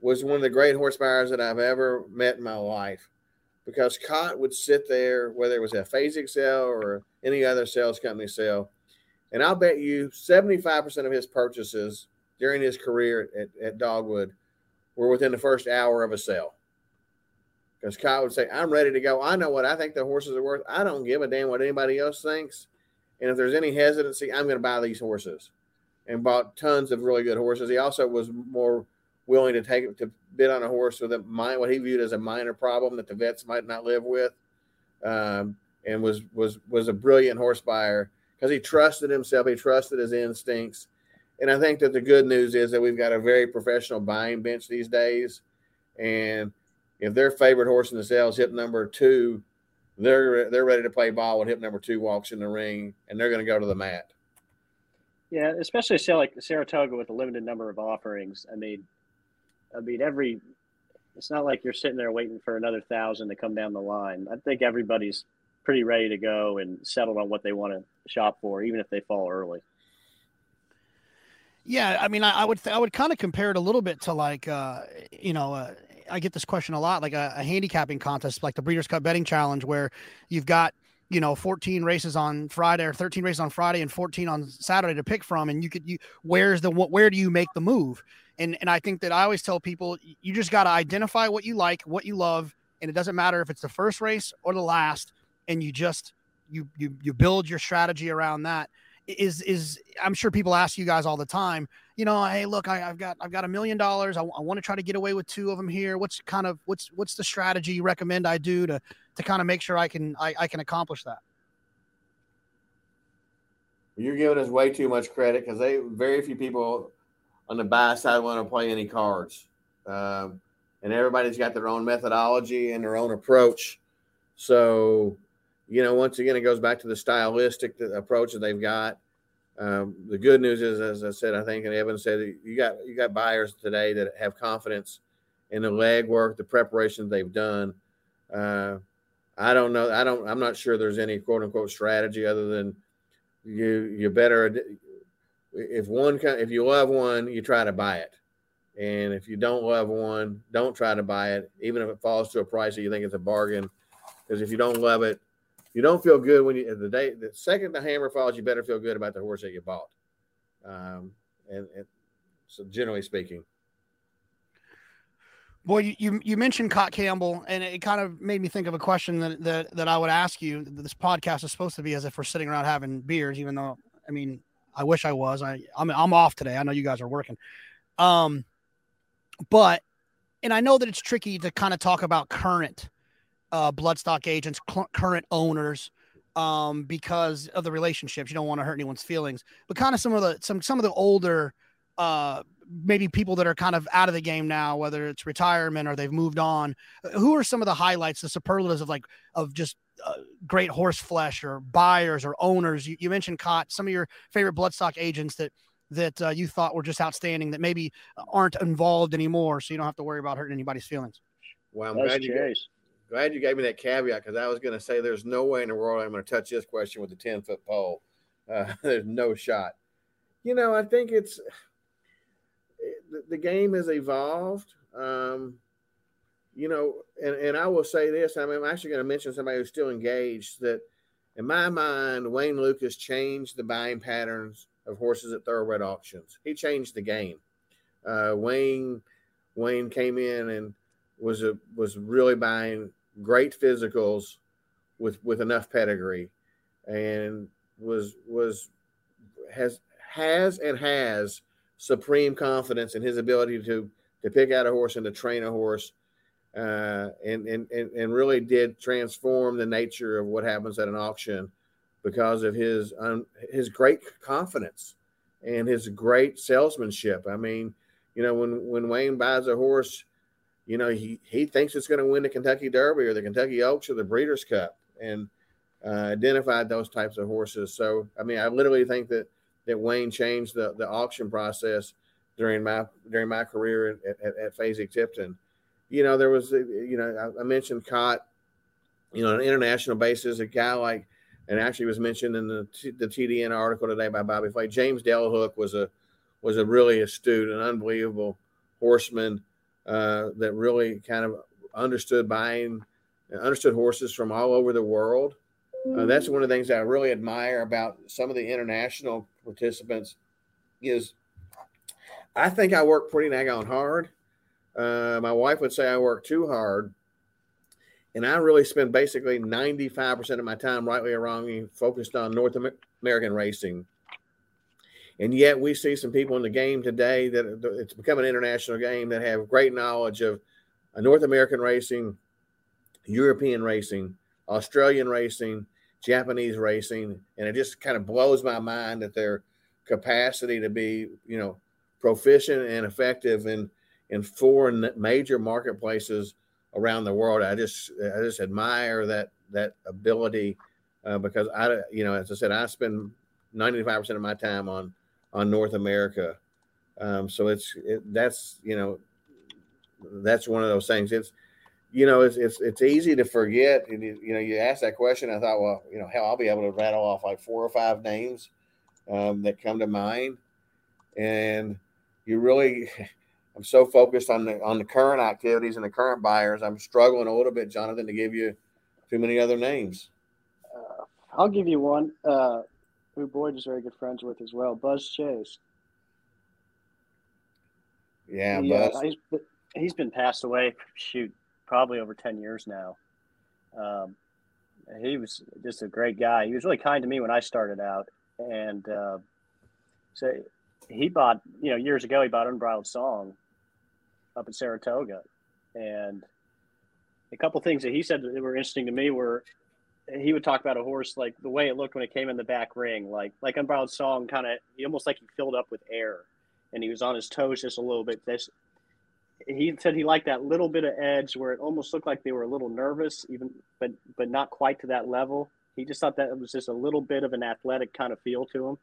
was one of the great horse buyers that i've ever met in my life because Cot would sit there, whether it was a Fasig sale or any other sales company sale, and I'll bet you 75% of his purchases during his career at, at Dogwood were within the first hour of a sale. Because Cot would say, I'm ready to go. I know what I think the horses are worth. I don't give a damn what anybody else thinks. And if there's any hesitancy, I'm going to buy these horses. And bought tons of really good horses. He also was more willing to take to bid on a horse with a mind what he viewed as a minor problem that the vets might not live with, um, and was was was a brilliant horse buyer because he trusted himself, he trusted his instincts, and I think that the good news is that we've got a very professional buying bench these days, and if their favorite horse in the sales hip number two, they're they're ready to play ball when hip number two walks in the ring, and they're going to go to the mat. Yeah, especially sale like Saratoga with a limited number of offerings. I mean, I mean, every it's not like you're sitting there waiting for another thousand to come down the line. I think everybody's pretty ready to go and settled on what they want to shop for, even if they fall early. Yeah, I mean, I, I would th- I would kind of compare it a little bit to like, uh, you know, uh, I get this question a lot, like a, a handicapping contest, like the Breeders' Cup Betting Challenge, where you've got you know 14 races on Friday or 13 races on Friday and 14 on Saturday to pick from and you could you where's the where do you make the move and and I think that I always tell people you just got to identify what you like what you love and it doesn't matter if it's the first race or the last and you just you you you build your strategy around that is is I'm sure people ask you guys all the time, you know, hey, look, I, have got I've got a million dollars. I, I want to try to get away with two of them here. What's kind of what's what's the strategy you recommend I do to to kind of make sure I can I, I can accomplish that? You're giving us way too much credit because they very few people on the buy side want to play any cards, um, and everybody's got their own methodology and their own approach. So you know, once again, it goes back to the stylistic approach that they've got. Um, the good news is, as I said, I think, and Evan said, you got you got buyers today that have confidence in the leg work, the preparation they've done. Uh, I don't know. I don't. I'm not sure there's any quote unquote strategy other than you. You better if one if you love one, you try to buy it, and if you don't love one, don't try to buy it, even if it falls to a price that you think it's a bargain. Because if you don't love it, you don't feel good when you the day the second the hammer falls, you better feel good about the horse that you bought. Um, and, and so generally speaking. Boy, you, you, you mentioned Cot Campbell, and it kind of made me think of a question that, that that I would ask you. This podcast is supposed to be as if we're sitting around having beers, even though I mean I wish I was. I I'm I'm off today. I know you guys are working. Um, but and I know that it's tricky to kind of talk about current uh, bloodstock agents, cl- current owners, um, because of the relationships. You don't want to hurt anyone's feelings, but kind of some of the some some of the older, uh, maybe people that are kind of out of the game now, whether it's retirement or they've moved on. Who are some of the highlights, the superlatives of like of just uh, great horse flesh or buyers or owners? You, you mentioned Cot, some of your favorite bloodstock agents that that uh, you thought were just outstanding that maybe aren't involved anymore, so you don't have to worry about hurting anybody's feelings. Well, I'm glad you guys glad you gave me that caveat because I was going to say there's no way in the world I'm going to touch this question with a 10 foot pole. Uh, there's no shot. You know, I think it's the, the game has evolved. Um, you know, and, and I will say this I mean, I'm actually going to mention somebody who's still engaged that in my mind, Wayne Lukas changed the buying patterns of horses at thoroughbred auctions. He changed the game. Uh, Wayne Wayne came in and was a was really buying great physicals with with enough pedigree and was was has has and has supreme confidence in his ability to to pick out a horse and to train a horse uh, and, and and really did transform the nature of what happens at an auction because of his um, his great confidence and his great salesmanship. I mean, you know, when when Wayne buys a horse, you know, he, he thinks it's going to win the Kentucky Derby or the Kentucky Oaks or the Breeders' Cup and uh, identified those types of horses. So, I mean, I literally think that that Wayne changed the, the auction process during my during my career at, at, at Fasig-Tipton. You know, there was, you know, I, mentioned Cot, you know, on an international basis, a guy like, and actually was mentioned in the, the TDN article today by Bobby Flay. James Delahooke was a was a really astute and unbelievable horseman uh, that really kind of understood buying, understood horses from all over the world. Uh, that's one of the things I really admire about some of the international participants. Is I think I work pretty daggone hard. Uh, my wife would say I work too hard, and I really spend basically ninety five percent of my time, rightly or wrongly, focused on North American racing. And yet we see some people in the game today that it's become an international game that have great knowledge of North American racing, European racing, Australian racing, Japanese racing, and it just kind of blows my mind that their capacity to be, you know, proficient and effective in in four major marketplaces around the world. I just I just admire that that ability uh, because I you know as I said I spend 95% of my time on on North America. Um, so it's it, that's you know that's one of those things. It's you know it's it's, it's easy to forget. And you, you know you asked that question. I thought, well, you know, hell, I'll be able to rattle off like four or five names um, that come to mind, and you really. I'm so focused on the on the current activities and the current buyers. I'm struggling a little bit, Jonathan, to give you too many other names. Uh, I'll give you one uh, who Boyd is very good friends with as well, Buzz Chace. Yeah, He, uh, Buzz. he's, he's been passed away, shoot, probably over 10 years now. Um, he was just a great guy. He was really kind to me when I started out. And uh, so he bought, you know, years ago, he bought Unbridled Song up in Saratoga. And a couple things that he said that were interesting to me were he would talk about a horse like the way it looked when it came in the back ring, like like Unbridled Song, kind of almost like he filled up with air, and he was on his toes just a little bit. This he said he liked that little bit of edge where it almost looked like they were a little nervous, even but but not quite to that level. He just thought that it was just a little bit of an athletic kind of feel to him.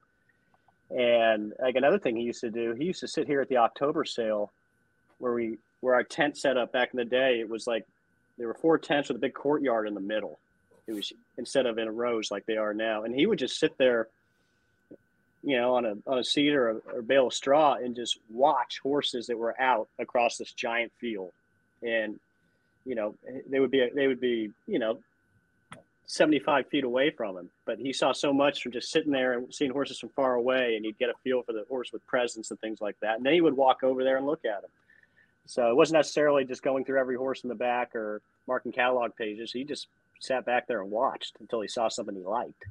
And like another thing he used to do, he used to sit here at the October sale where we where our tent set up back in the day. It was like there were four tents with a big courtyard in the middle. It was instead of in rows like they are now. And he would just sit there, you know, on a on a seat or a, or bale of straw and just watch horses that were out across this giant field. And you know, they would be they would be you know 75 feet away from him. But he saw so much from just sitting there and seeing horses from far away, and he'd get a feel for the horse with presence and things like that. And then he would walk over there and look at him. So it wasn't necessarily just going through every horse in the back or marking catalog pages. He just sat back there and watched until he saw something he liked.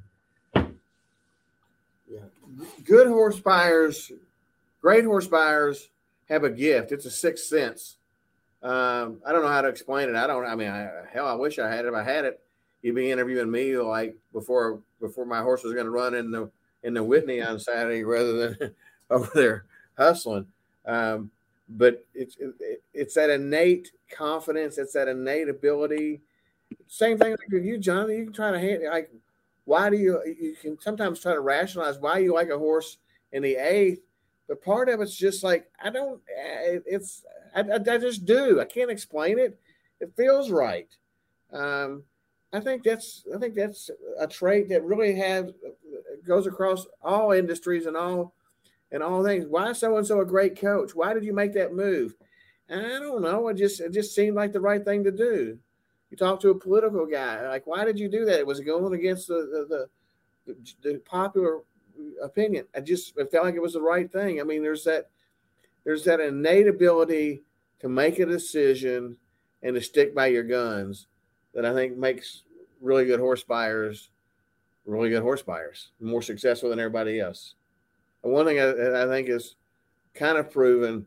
Yeah. Good horse buyers, great horse buyers have a gift. It's a sixth sense. Um, I don't know how to explain it. I don't. I mean, I, hell, I wish I had it. If I had it, you'd be interviewing me like before before my horse was going to run in the in the Whitney on Saturday rather than over there hustling. Um, but it's it, it's that innate confidence. It's that innate ability. Same thing with you, John. You can try to hand like why do you you can sometimes try to rationalize why you like a horse in the eighth, but part of it's just like I don't. It's I, I, just do. I can't explain it. It feels right. Um, I think that's I think that's a trait that really has goes across all industries and all and all things. Why so and so a great coach? Why did you make that move? And I don't know. It just it just seemed like the right thing to do. You talk to a political guy, like, why did you do that? It was going against the the, the, the popular opinion? I just it felt like it was the right thing. I mean, there's that there's that innate ability to make a decision and to stick by your guns that I think makes really good horse buyers really good horse buyers, more successful than everybody else. One thing I, I think is kind of proven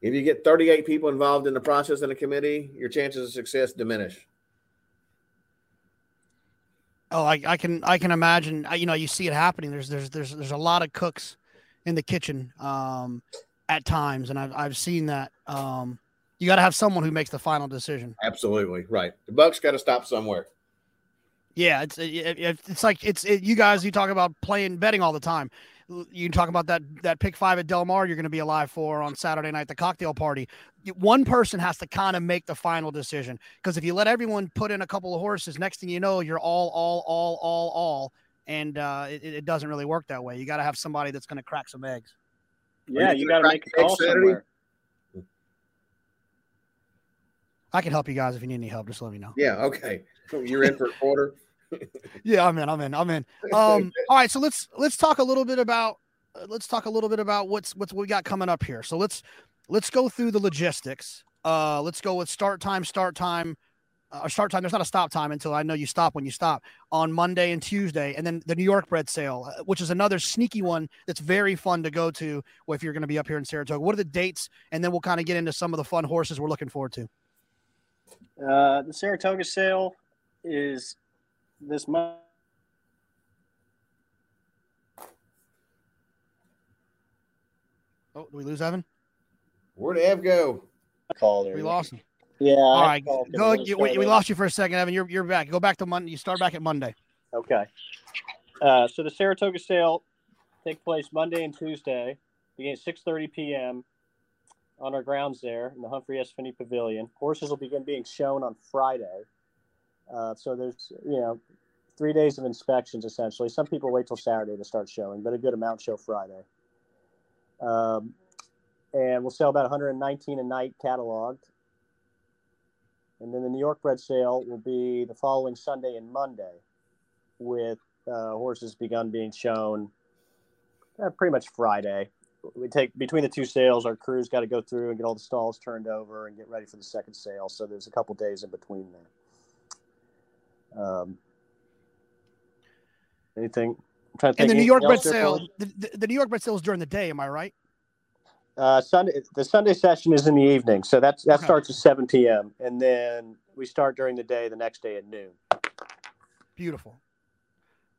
if you get 38 people involved in the process in a committee, your chances of success diminish. Oh, I, I can I can imagine. You know, you see it happening. There's there's there's there's a lot of cooks in the kitchen um, at times, and I've I've seen that. Um, you got to have someone who makes the final decision. Absolutely right. The buck's got to stop somewhere. Yeah, it's it, it, it's like it's it, you guys. You talk about playing betting all the time. You talk about that that pick five at Del Mar. You're going to be alive for on Saturday night, the cocktail party. One person has to kind of make the final decision because if you let everyone put in a couple of horses, next thing you know, you're all all all all all, and uh, it, it doesn't really work that way. You got to have somebody that's going to crack some eggs. Yeah, you, you got to make a call somewhere. I can help you guys if you need any help. Just let me know. Yeah. Okay. You're in for a quarter. Yeah, I'm in. I'm in. I'm in. Um, all right, so let's let's talk a little bit about uh, let's talk a little bit about what's what's what we got coming up here. So let's let's go through the logistics. Uh, let's go with start time, start time, uh, start time. There's not a stop time until I know you stop when you stop on Monday and Tuesday, and then the New York bred sale, uh, which is another sneaky one that's very fun to go to if you're going to be up here in Saratoga. What are the dates? And then we'll kind of get into some of the fun horses we're looking forward to. Uh, the Saratoga sale is this month. Oh, do we lose Evan? Where'd Ev go? Call there. We lost him. Yeah. All right. Go. You, we, we lost you for a second, Evan. You're you're back. Go back to Monday. You start back at Monday. Okay. Uh, so the Saratoga sale take place Monday and Tuesday, beginning at 6:30 p.m. on our grounds there in the Humphrey S. Finney Pavilion. Horses will begin being shown on Friday. Uh, so there's you know three days of inspections essentially. Some people wait till Saturday to start showing, but a good amount show Friday. Um, and we'll sell about 119 a night cataloged. And then the New York bred sale will be the following Sunday and Monday. with uh, horses begun being shown uh, pretty much Friday. We take between the two sales, our crews got to go through and get all the stalls turned over and get ready for the second sale. So there's a couple days in between there. Um, anything? I'm trying to And the New York bred Sale, the, the, the New York bred sale is during the day. Am I right? Uh, Sunday, the Sunday session is in the evening, so that's that Okay. starts at 7 p.m. and then we start during the day the next day at noon. Beautiful.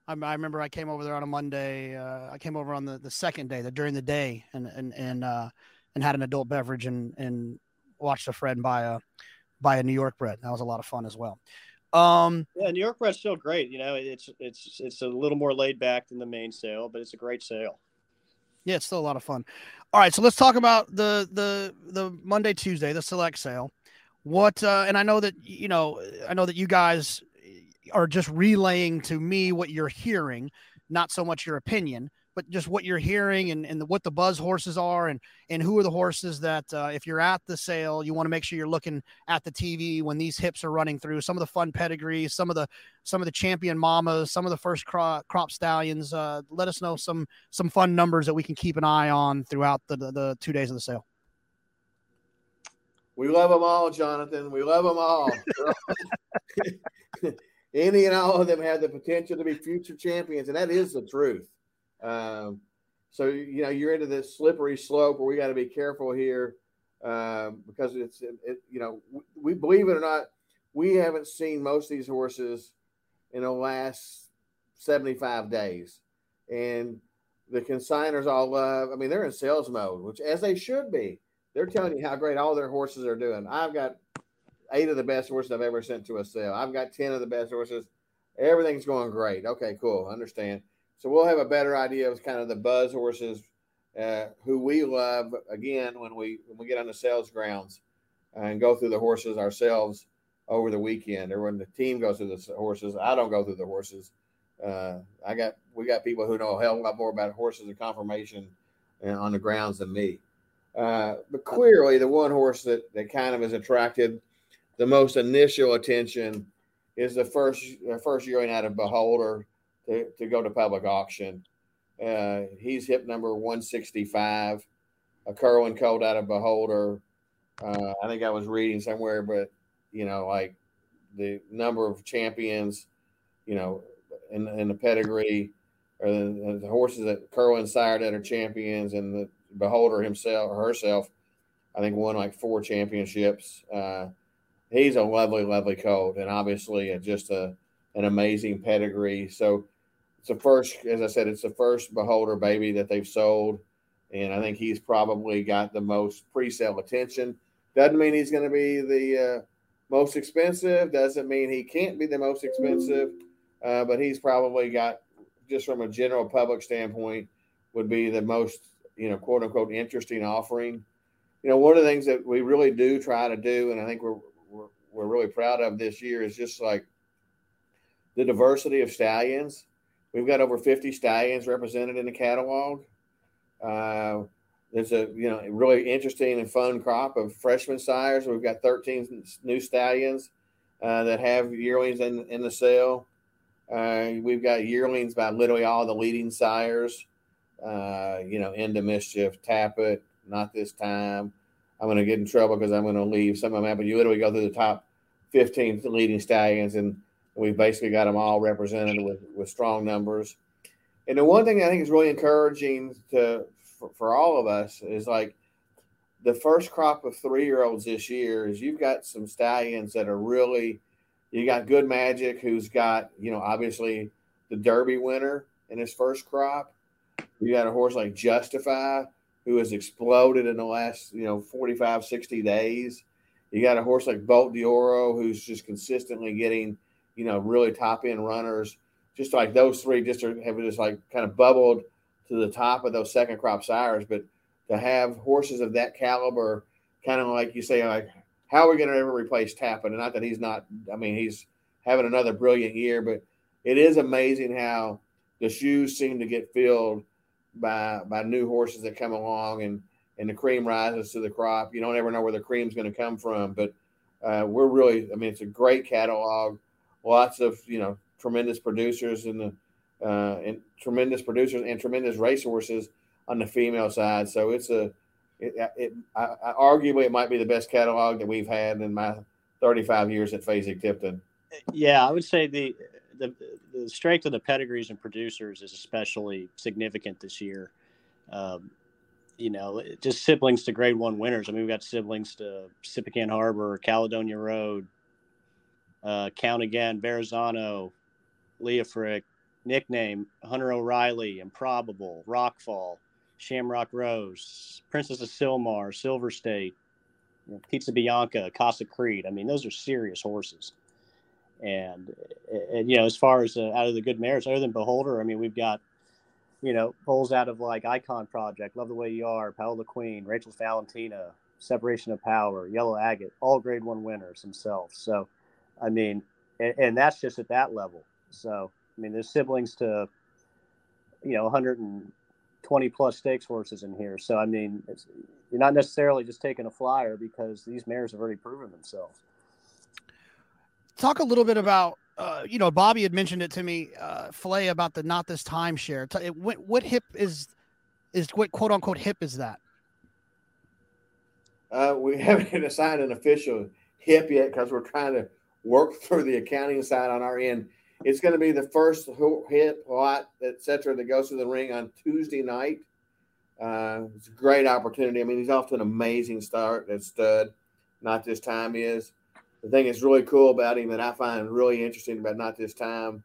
I, I remember I came over there on a Monday. Uh, I came over on the, the second day, the during the day, and and and uh, and had an adult beverage and and watched a friend buy a buy a New York bred. That was a lot of fun as well. Um, Yeah, New York Red's still great. You know, it's it's it's a little more laid back than the main sale, but it's a great sale. yeah, it's still a lot of fun. All right, so let's talk about the the the Monday Tuesday the select sale. What uh, and I know that you know I know that you guys are just relaying to me what you're hearing, not so much your opinion, but just what you're hearing and, and what the buzz horses are and and who are the horses that uh, if you're at the sale you want to make sure you're looking at the TV when these hips are running through some of the fun pedigrees, some of the some of the champion mamas, some of the first crop, crop stallions. Uh, let us know some some fun numbers that we can keep an eye on throughout the the, the two days of the sale. We love them all, Jonathan. We love them all. Any and all of them have the potential to be future champions, and that is the truth. Um, so you know you're into this slippery slope where we got to be careful here um, because it's it, you know we, we believe it or not, we haven't seen most of these horses in the last 75 days, and the consigners all love. I mean, they're in sales mode, which as they should be. They're telling you how great all their horses are doing. I've got eight of the best horses I've ever sent to a sale. I've got 10 of the best horses. Everything's going great. Okay, cool. Understand. So we'll have a better idea of kind of the buzz horses uh, who we love again when we when we get on the sales grounds and go through the horses ourselves over the weekend or when the team goes through the horses. I don't go through the horses. Uh, I got we got people who know a hell of a lot more about horses and conformation uh, on the grounds than me. Uh, but clearly, the one horse that, that kind of has attracted the most initial attention is the first the first yearling out of Beholder to, to go to public auction. Uh, he's hip number 165, a Curlin colt out of Beholder. Uh, I think I was reading somewhere, but you know, like the number of champions, you know, in, in the pedigree, or the, the horses that Curlin sired that are champions, and the Beholder himself or herself, I think won like four championships. Uh, he's a lovely, lovely colt, and obviously uh, just a an amazing pedigree. So it's the first, as I said, it's the first Beholder baby that they've sold, and I think he's probably got the most pre-sale attention. Doesn't mean he's going to be the uh, most expensive. Doesn't mean he can't be the most expensive, uh, but he's probably got, just from a general public standpoint, would be the most you know, quote unquote, interesting offering. You know, one of the things that we really do try to do, and I think we're we're, we're really proud of this year, is just like the diversity of stallions. We've got over 50 stallions represented in the catalog. Uh, there's a you know really interesting and fun crop of freshman sires. We've got 13 new stallions uh, that have yearlings in in the sale. Uh, we've got yearlings by literally all the leading sires uh, you know, into mischief, Tapit, not this time. I'm going to get in trouble because I'm going to leave some of them out. But you literally go through the top 15 leading stallions, and we've basically got them all represented with, with strong numbers. And the one thing I think is really encouraging to for, for all of us is like the first crop of three year olds this year is you've got some stallions that are really you got good magic who's got you know obviously the derby winner in his first crop you got a horse like Justify, who has exploded in the last, you know, 45, 60 days. You got a horse like Bolt d'Oro, who's just consistently getting, you know, really top end runners. Just like those three, just are, have just like kind of bubbled to the top of those second crop sires. But to have horses of that caliber, kind of like you say, like, how are we going to ever replace Tapit? And not that he's not, I mean, he's having another brilliant year, but it is amazing how the shoes seem to get filled by by new horses that come along and and the cream rises to the crop. You don't ever know where the cream's going to come from, but uh, we're really, I mean, it's a great catalog. Lots of you know tremendous producers and the uh, and tremendous producers and tremendous racehorses on the female side. So it's a it, it I, I, arguably it might be the best catalog that we've had in my 35 years at Fasig-Tipton. Yeah, I would say the the the strength of the pedigrees and producers is especially significant this year. Um, you know, just siblings to Grade One winners. I mean, we've got siblings to Sippican Harbor, Caledonia Road, uh, Count Again, Verrazano, Leofric, nickname Hunter O'Riley, Improbable, Rockfall, Shamrock Rose, Princess of Sylmar, Silver State, Pizza Bianca, Casa Creed. I mean, those are serious horses. And, and you know, as far as uh, out of the good mares, other than Beholder, I mean, we've got, you know, polls out of like Icon Project, Love the Way You Are, Paola Queen, Rachel Valentina, Separation of Power, Yellow Agate, all grade one winners themselves. So, I mean, and, and that's just at that level. So, I mean, there's siblings to, you know, 120 plus stakes horses in here. So, I mean, you're not necessarily just taking a flyer because these mares have already proven themselves. Talk a little bit about, uh, you know, Bobby had mentioned it to me, uh, Fillet about the not this time share. What, what hip is, is what quote unquote hip is that? Uh, we haven't assigned an official hip yet because we're trying to work through the accounting side on our end. It's going to be the first hit, lot, etc., that goes to the ring on Tuesday night. Uh, it's a great opportunity. I mean, he's off to an amazing start. That stud, not this time is. The thing that's really cool about him that I find really interesting about not this time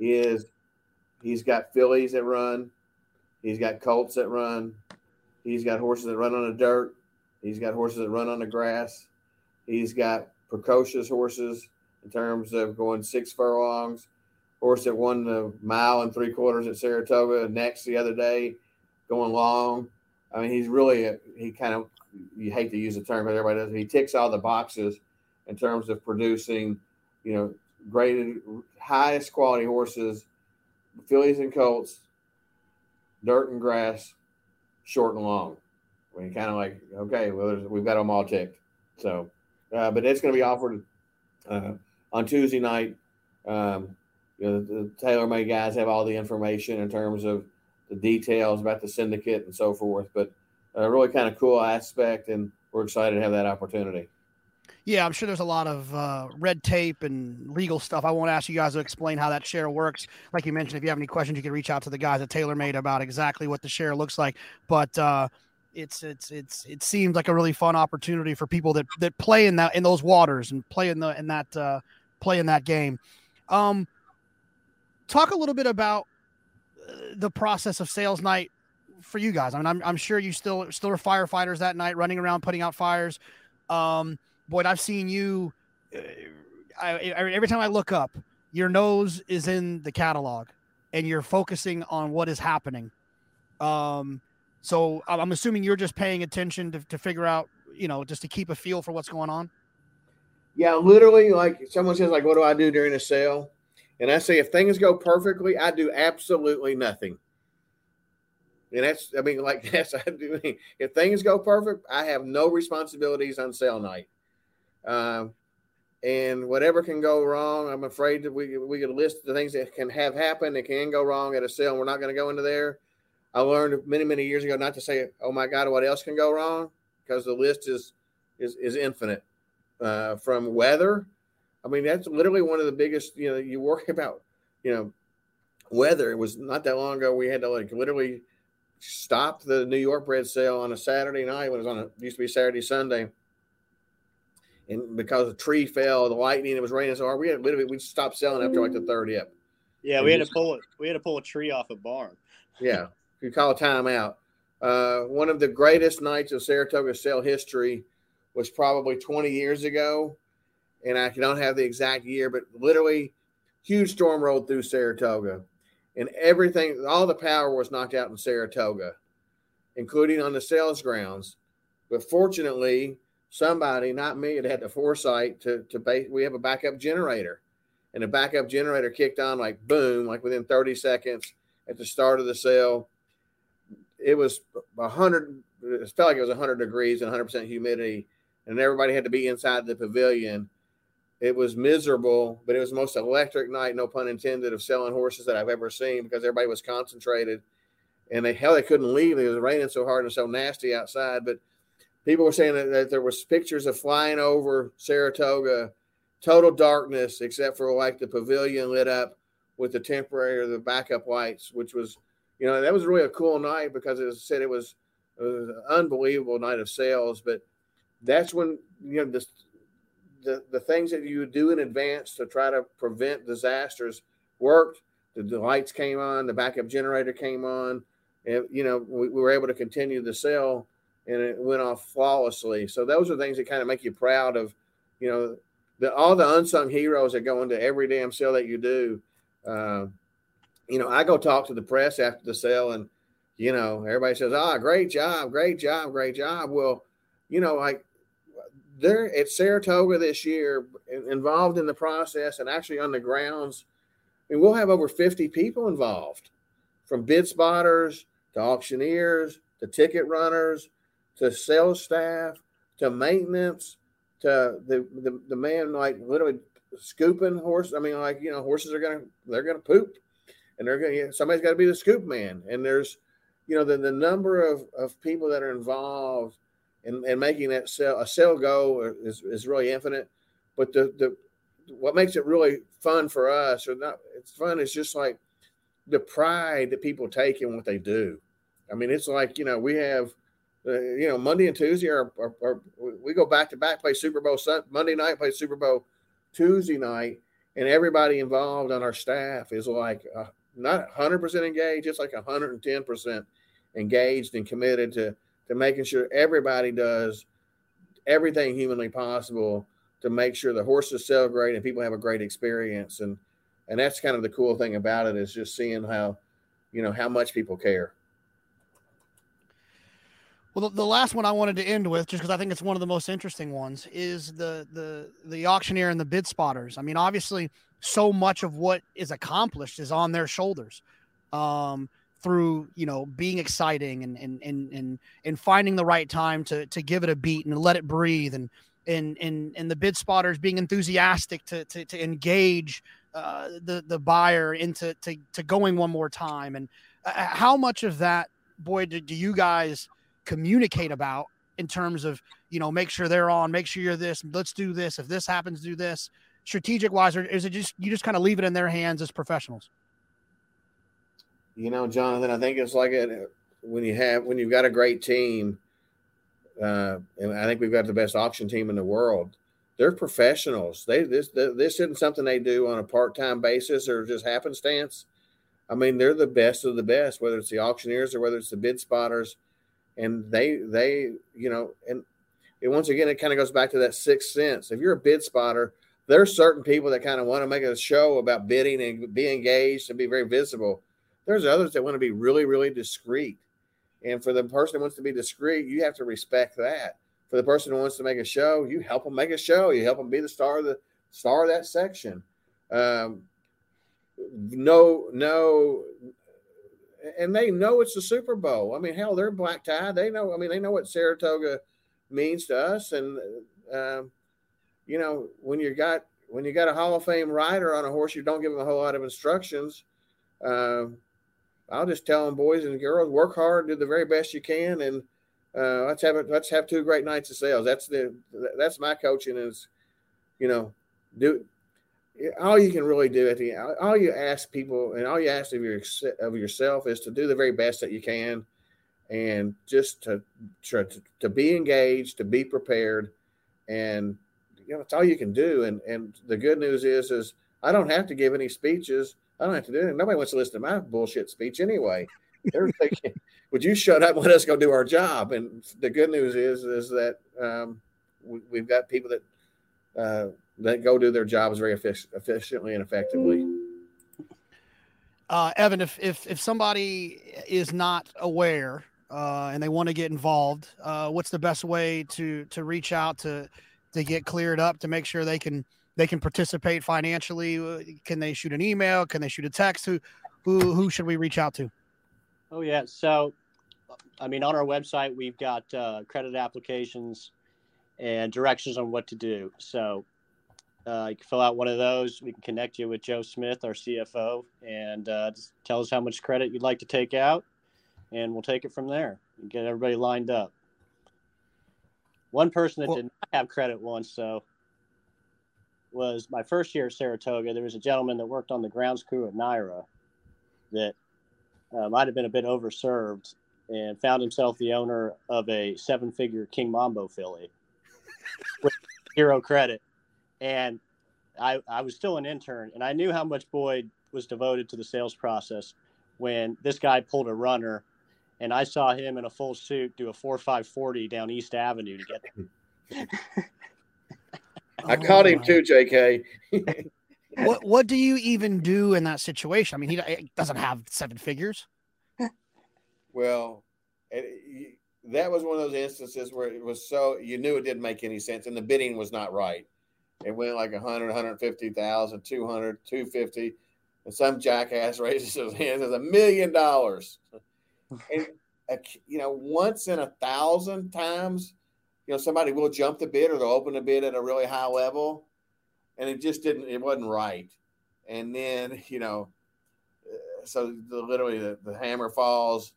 is he's got fillies that run, he's got colts that run, he's got horses that run on the dirt, he's got horses that run on the grass, he's got precocious horses in terms of going six furlongs. Horse that won the mile and three quarters at Saratoga next the other day, going long. I mean, he's really a, he kind of you hate to use the term, but everybody does. He ticks all the boxes in terms of producing, you know, graded highest quality horses, fillies and colts, dirt and grass, short and long. We kind of like okay, well, we've got them all ticked. So, uh, but it's going to be offered uh, on Tuesday night. Um, you know, the, the TaylorMade guys have all the information in terms of the details about the syndicate and so forth. But a really kind of cool aspect, and we're excited to have that opportunity. Yeah, I'm sure there's a lot of uh, red tape and legal stuff. I won't ask you guys to explain how that share works. Like you mentioned, if you have any questions, you can reach out to the guys at TaylorMade about exactly what the share looks like. But uh, it's it's it's it seems like a really fun opportunity for people that that play in that in those waters and play in the in that uh, play in that game. Um, talk a little bit about uh, the process of sales night for you guys. I mean, I'm, I'm sure you still still are firefighters that night, running around putting out fires. Um, Boyd, I've seen you. Uh, I, every time I look up, your nose is in the catalog, and you're focusing on what is happening. Um, so I'm assuming you're just paying attention to, to figure out, you know, just to keep a feel for what's going on. Yeah, literally, like someone says, like, what do I do during a sale? And I say, if things go perfectly, I do absolutely nothing. And that's, I mean, like that's, I do. If things go perfect, I have no responsibilities on sale night. Um, and whatever can go wrong, I'm afraid that we we could list the things that can have happen that can go wrong at a sale. We're not going to go into there. I learned many many years ago not to say, "Oh my God, what else can go wrong?" because the list is is is infinite. Uh, from weather, I mean that's literally one of the biggest. You know, you worry about you know weather. It was not that long ago we had to like literally stop the New York bred sale on a Saturday night when it was on a used to be Saturday Sunday and because a tree fell, the lightning, it was raining so hard, we had literally we stopped selling after like the third hip. Yeah, we had to pull it. We had to pull a tree off a barn. Yeah, you call timeout. Uh, one of the greatest nights of Saratoga sale history was probably 20 years ago, and I don't have the exact year, but literally, huge storm rolled through Saratoga, and everything, all the power was knocked out in Saratoga, including on the sales grounds. But fortunately, somebody, not me, had had the foresight to to base. We have a backup generator, and the backup generator kicked on like boom, like within 30 seconds at the start of the sale. It was a hundred. It felt like it was 100 degrees and 100 percent humidity, and everybody had to be inside the pavilion. it was miserable, but it was the most electric night, no pun intended, of selling horses that I've ever seen because everybody was concentrated. And they hell they couldn't leave. It was raining so hard and so nasty outside. But people were saying that, that there was pictures of flying over Saratoga, total darkness except for like the pavilion lit up with the temporary or the backup lights, which was, you know, that was really a cool night because it said it was, it was an unbelievable night of sales. But that's when you know the, the the things that you do in advance to try to prevent disasters worked. The, the lights came on, the backup generator came on, and you know we, we were able to continue the sale, and it went off flawlessly. So those are things that kind of make you proud of, you know, the all the unsung heroes that go into every damn sale that you do uh, you know, I go talk to the press after the sale, and you know, everybody says, "Ah, great job, great job, great job." Well, you know, like they're at Saratoga this year, involved in the process, and actually on the grounds. I mean, we'll have over fifty people involved, from bid spotters to auctioneers to ticket runners to sales staff to maintenance to the the, the man like literally scooping horse. I mean, like you know, horses are gonna they're gonna poop, and they're gonna somebody's got to be the scoop man. And there's, you know, the the number of of people that are involved in, in making that sell a sell go is is really infinite. But the the what makes it really fun for us, or not, it's fun. It's just like the pride that people take in what they do. I mean, it's like you know we have. Uh, you know, Monday and Tuesday are, are, are, we go back to back, play Super Bowl Monday night, play Super Bowl Tuesday night, and everybody involved on our staff is like uh, not 100% engaged, it's like 110% engaged and committed to to making sure everybody does everything humanly possible to make sure the horses sell great and people have a great experience and and that's kind of the cool thing about it is just seeing how you know how much people care well, the, last one I wanted to end with, just because I think it's one of the most interesting ones, is the the the auctioneer and the bid spotters. I mean, obviously, so much of what is accomplished is on their shoulders, um, through you know being exciting and and and and and finding the right time to to give it a beat and let it breathe, and and and and the bid spotters being enthusiastic to to, to engage uh, the the buyer into to, to going one more time, and uh, how much of that, boy, do, do you guys communicate about in terms of you know make sure they're on make sure you're this let's do this. If this happens do this strategic wise or is it just you just kind of leave it in their hands as professionals? You know jonathan i think it's like it when you have when you've got a great team uh, and i think we've got the best auction team in the world they're professionals. They this this isn't something they do on a part-time basis or just happenstance. I mean they're the best of the best whether it's the auctioneers or whether it's the bid spotters. And they they you know and it, once again it kind of goes back to that sixth sense. If you're a bid spotter there's certain people that kind of want to make a show about bidding and be engaged and be very visible there's others that want to be really really discreet and for the person who wants to be discreet you have to respect that for the person who wants to make a show you help them make a show you help them be the star of the star of that section um, no no and they know it's the Super Bowl. I mean, hell, they're black tie. They know. I mean, they know what Saratoga means to us. And um, you know, when you got when you got a Hall of Fame rider on a horse, you don't give them a whole lot of instructions. Uh, I'll just tell them, boys and girls, work hard, do the very best you can, and uh, let's have it. Let's have two great nights of sales. That's the that's my coaching is, you know, do all you can really do at the all you ask people and all you ask of your of yourself is to do the very best that you can and just to to, to be engaged to be prepared and you know it's all you can do. And and the good news is is i don't have to give any speeches. I don't have to do it nobody wants to listen to my bullshit speech anyway. They're thinking would you shut up and let us go do our job? And the good news is is that um, we, have got people that uh, that go do their jobs very efficiently and effectively. Uh, Evan, if, if if somebody is not aware uh, and they want to get involved, uh, what's the best way to to reach out to to get cleared up to make sure they can they can participate financially? Can they shoot an email? Can they shoot a text? Who who who should we reach out to? Oh yeah, so I mean on our website we've got uh, credit applications and directions on what to do. So uh, you can fill out one of those. We can connect you with Joe Smith, our CFO, and uh, just tell us how much credit you'd like to take out, and we'll take it from there and get everybody lined up. One person that Well- did not have credit once, so was my first year at Saratoga. There was a gentleman that worked on the grounds crew at NYRA that uh, might have been a bit overserved and found himself the owner of a seven-figure Kingmambo filly with zero credit. And I, I was still an intern, and I knew how much Boyd was devoted to the sales process when this guy pulled a runner, and I saw him in a full suit do a four five forty down East Avenue to get there. I caught him Oh, too, J.K. What what do you even do in that situation? I mean, he he doesn't have seven figures. Well, it, that was one of those instances where it was so you knew it didn't make any sense, and the bidding was not right. It went like 100, 150,000, 200, 250, and some jackass raises his hand as a million dollars. And uh, you know, once in a thousand times, you know, somebody will jump the bid or they'll open the bid at a really high level, and it just didn't. It wasn't right. And then you know, uh, so the, literally the, the hammer falls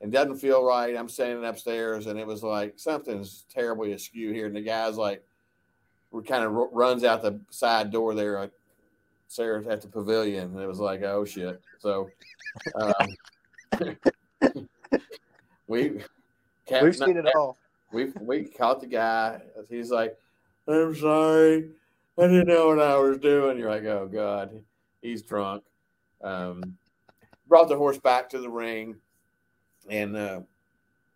and doesn't feel right. I'm standing upstairs, and it was like something's terribly askew here. And the guy's like, we kind of runs out the side door there at Sarah at the pavilion, and it was like, oh shit. So, um, we Cap- We've seen it all. we we caught the guy. He's like, "I'm sorry, I didn't know what I was doing." You're like, "Oh God, he's drunk." Um, brought the horse back to the ring, and uh,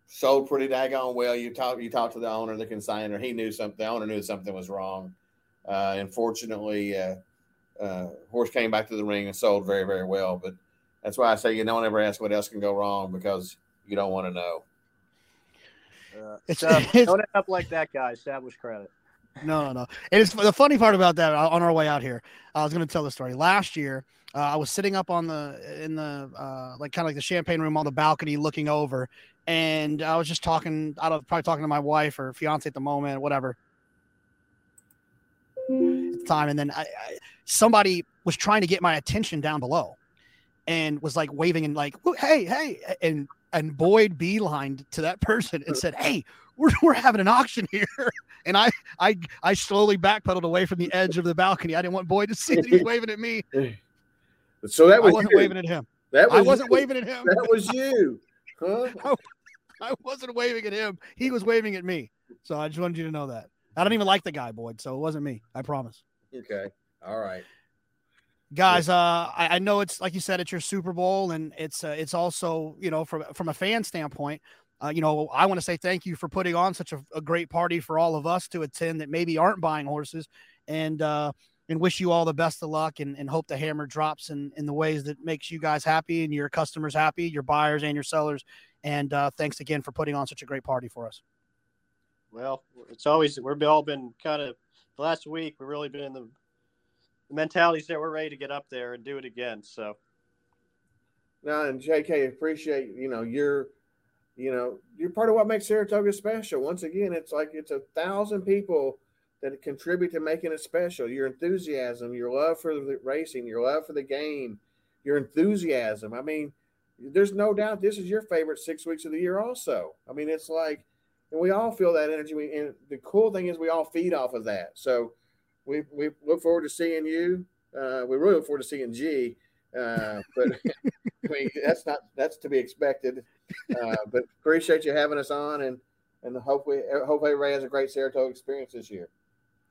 sold pretty daggone well. You talked you talked to the owner, the consignor. He knew something. The owner knew something was wrong. Uh, unfortunately, uh, uh, horse came back to the ring and sold very very well. But that's why I say you don't ever ask what else can go wrong because you don't want to know. Uh, It's- so, it's- don't end up like that guy. Establish credit. No, no, no. And it's the funny part about that. uh, On our way out here, I was going to tell the story. Last year, uh, I was sitting up on the in the uh, like kind of like the champagne room on the balcony, looking over, and I was just talking. I don't probably talking to my wife or fiance at the moment, whatever. At the time, and then I, I, somebody was trying to get my attention down below, and was like waving and like, "Hey, hey!" and and Boyd beelined to that person and said, "Hey, we're, we're having an auction here," and I I I slowly backpedaled away from the edge of the balcony. I didn't want Boyd to see that he's waving at me. So that I was wasn't you. waving at him. That was I wasn't you. waving at him. That was you, huh? I wasn't waving at him. He was waving at me. So I just wanted you to know that. I don't even like the guy, Boyd. So it wasn't me. I promise. Okay, all right. Guys, uh, I, I know it's like you said, it's your Super Bowl, and it's uh, it's also you know from from a fan standpoint, uh, you know I want to say thank you for putting on such a, a great party for all of us to attend that maybe aren't buying horses, and uh, and wish you all the best of luck and, and hope the hammer drops in, in the ways that makes you guys happy and your customers happy, your buyers and your sellers. And uh, thanks again for putting on such a great party for us. Well, it's always we've all been kind of the last week. We've really been in the, the mentalities that we're ready to get up there and do it again. So No, and JK, appreciate you know you're, you know you're part of what makes Saratoga special. Once again, it's like it's a thousand people that contribute to making it special. Your enthusiasm, your love for the racing, your love for the game, your enthusiasm. I mean, there's no doubt this is your favorite six weeks of the year. Also, I mean, it's like, and we all feel that energy. And the cool thing is we all feed off of that. So we we look forward to seeing you. Uh, we really look forward to seeing G. Uh, but I mean, that's not that's to be expected. Uh, but appreciate you having us on, and and hope we hope everybody has a great Saratoga experience this year.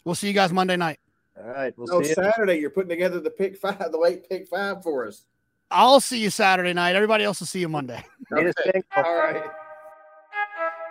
We'll see you guys Monday night. all right, we'll No, see. you. Saturday you're putting together the pick five, the late pick five for us. I'll see you Saturday night. Everybody else will see you Monday. Okay. All right.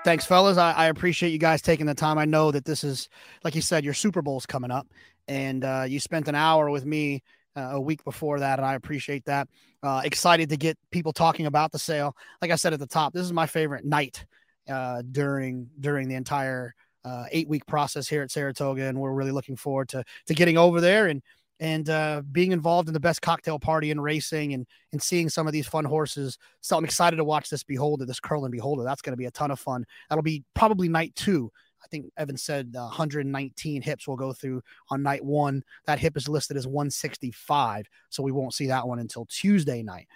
Thanks, fellas. I, I appreciate you guys taking the time. I know that this is, like you said, your Super Bowl's coming up, and uh, you spent an hour with me uh, a week before that, and I appreciate that. Uh, excited to get people talking about the sale. Like I said at the top, this is my favorite night uh, during during the entire uh, eight week process here at Saratoga, and we're really looking forward to to getting over there and and uh, being involved in the best cocktail party in racing and and seeing some of these fun horses. So I'm excited to watch this Beholder, this Curlin Beholder. That's going to be a ton of fun. That'll be probably night two I think Evan said uh, 119 hips will go through on night one. That hip is listed as 165, so we won't see that one until Tuesday night.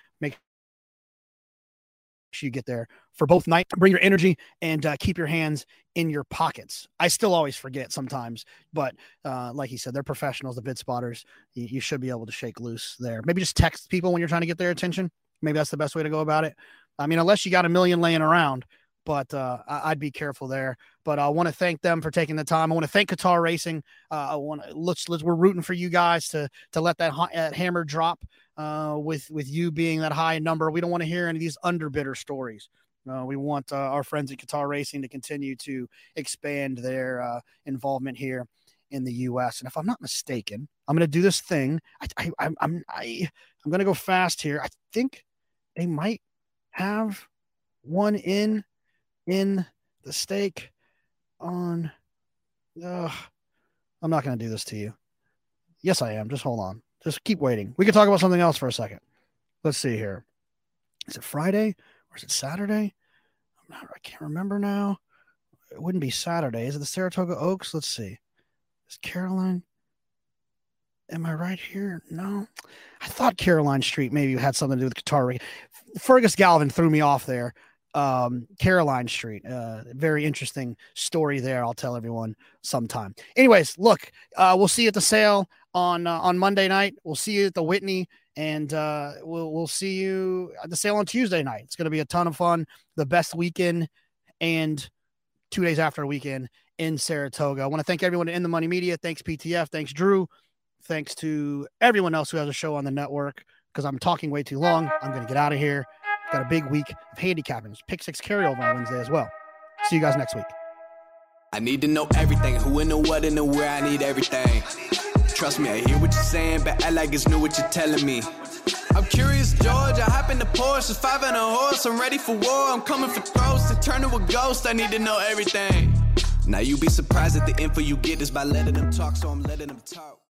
Sure you get there for both night. Bring your energy and uh, keep your hands in your pockets. I still always forget sometimes, but uh, like he said, they're professionals, the bid spotters. You, you should be able to shake loose there. Maybe just text people when you're trying to get their attention. Maybe that's the best way to go about it. I mean, unless you got a million laying around, but uh, I'd be careful there. But I want to thank them for taking the time. I want to thank Qatar Racing. Uh, I want let's, let's we're rooting for you guys to to let that, that hammer drop uh, with with you being that high number. We don't want to hear any of these underbidder stories. Uh, we want uh, our friends at Qatar Racing to continue to expand their uh, involvement here in the U.S. And if I'm not mistaken, I'm going to do this thing. I, I, I'm I, I'm going to go fast here. I think they might have one in in the stake on. Uh, I'm not going to do this to you. Yes, I am. Just hold on. Just keep waiting. We can talk about something else for a second. Let's see here. Is it Friday or is it Saturday? Not, I can't remember now. It wouldn't be Saturday. Is it the Saratoga Oaks? Let's see. Is Caroline? Am I right here? No. I thought Caroline Street maybe had something to do with Qatar. Fergus Galvin threw me off there um, Caroline Street. Uh, very interesting story there. I'll tell everyone sometime. Anyways, look, uh, we'll see you at the sale on uh, on Monday night. We'll see you at the Whitney, and uh, we'll we'll see you at the sale on Tuesday night. It's going to be a ton of fun. The best weekend, and two days after a weekend in Saratoga. I want to thank everyone in the Money Media. Thanks PTF. Thanks Drew. Thanks to everyone else who has a show on the network. Because I'm talking way too long, I'm going to get out of here. Got a big week of handicapping. Pick six carryover on Wednesday as well. See you guys next week. I need to know everything. Who and the what and the where. I need everything. Trust me, I hear what you're saying, but I like it's new what you're telling me. I'm curious, George. I hop in the Porsche, five and a horse. I'm ready for war. I'm coming for throats to turn to a ghost. I need to know everything. Now you be surprised at the info you get is by letting them talk, so I'm letting them talk.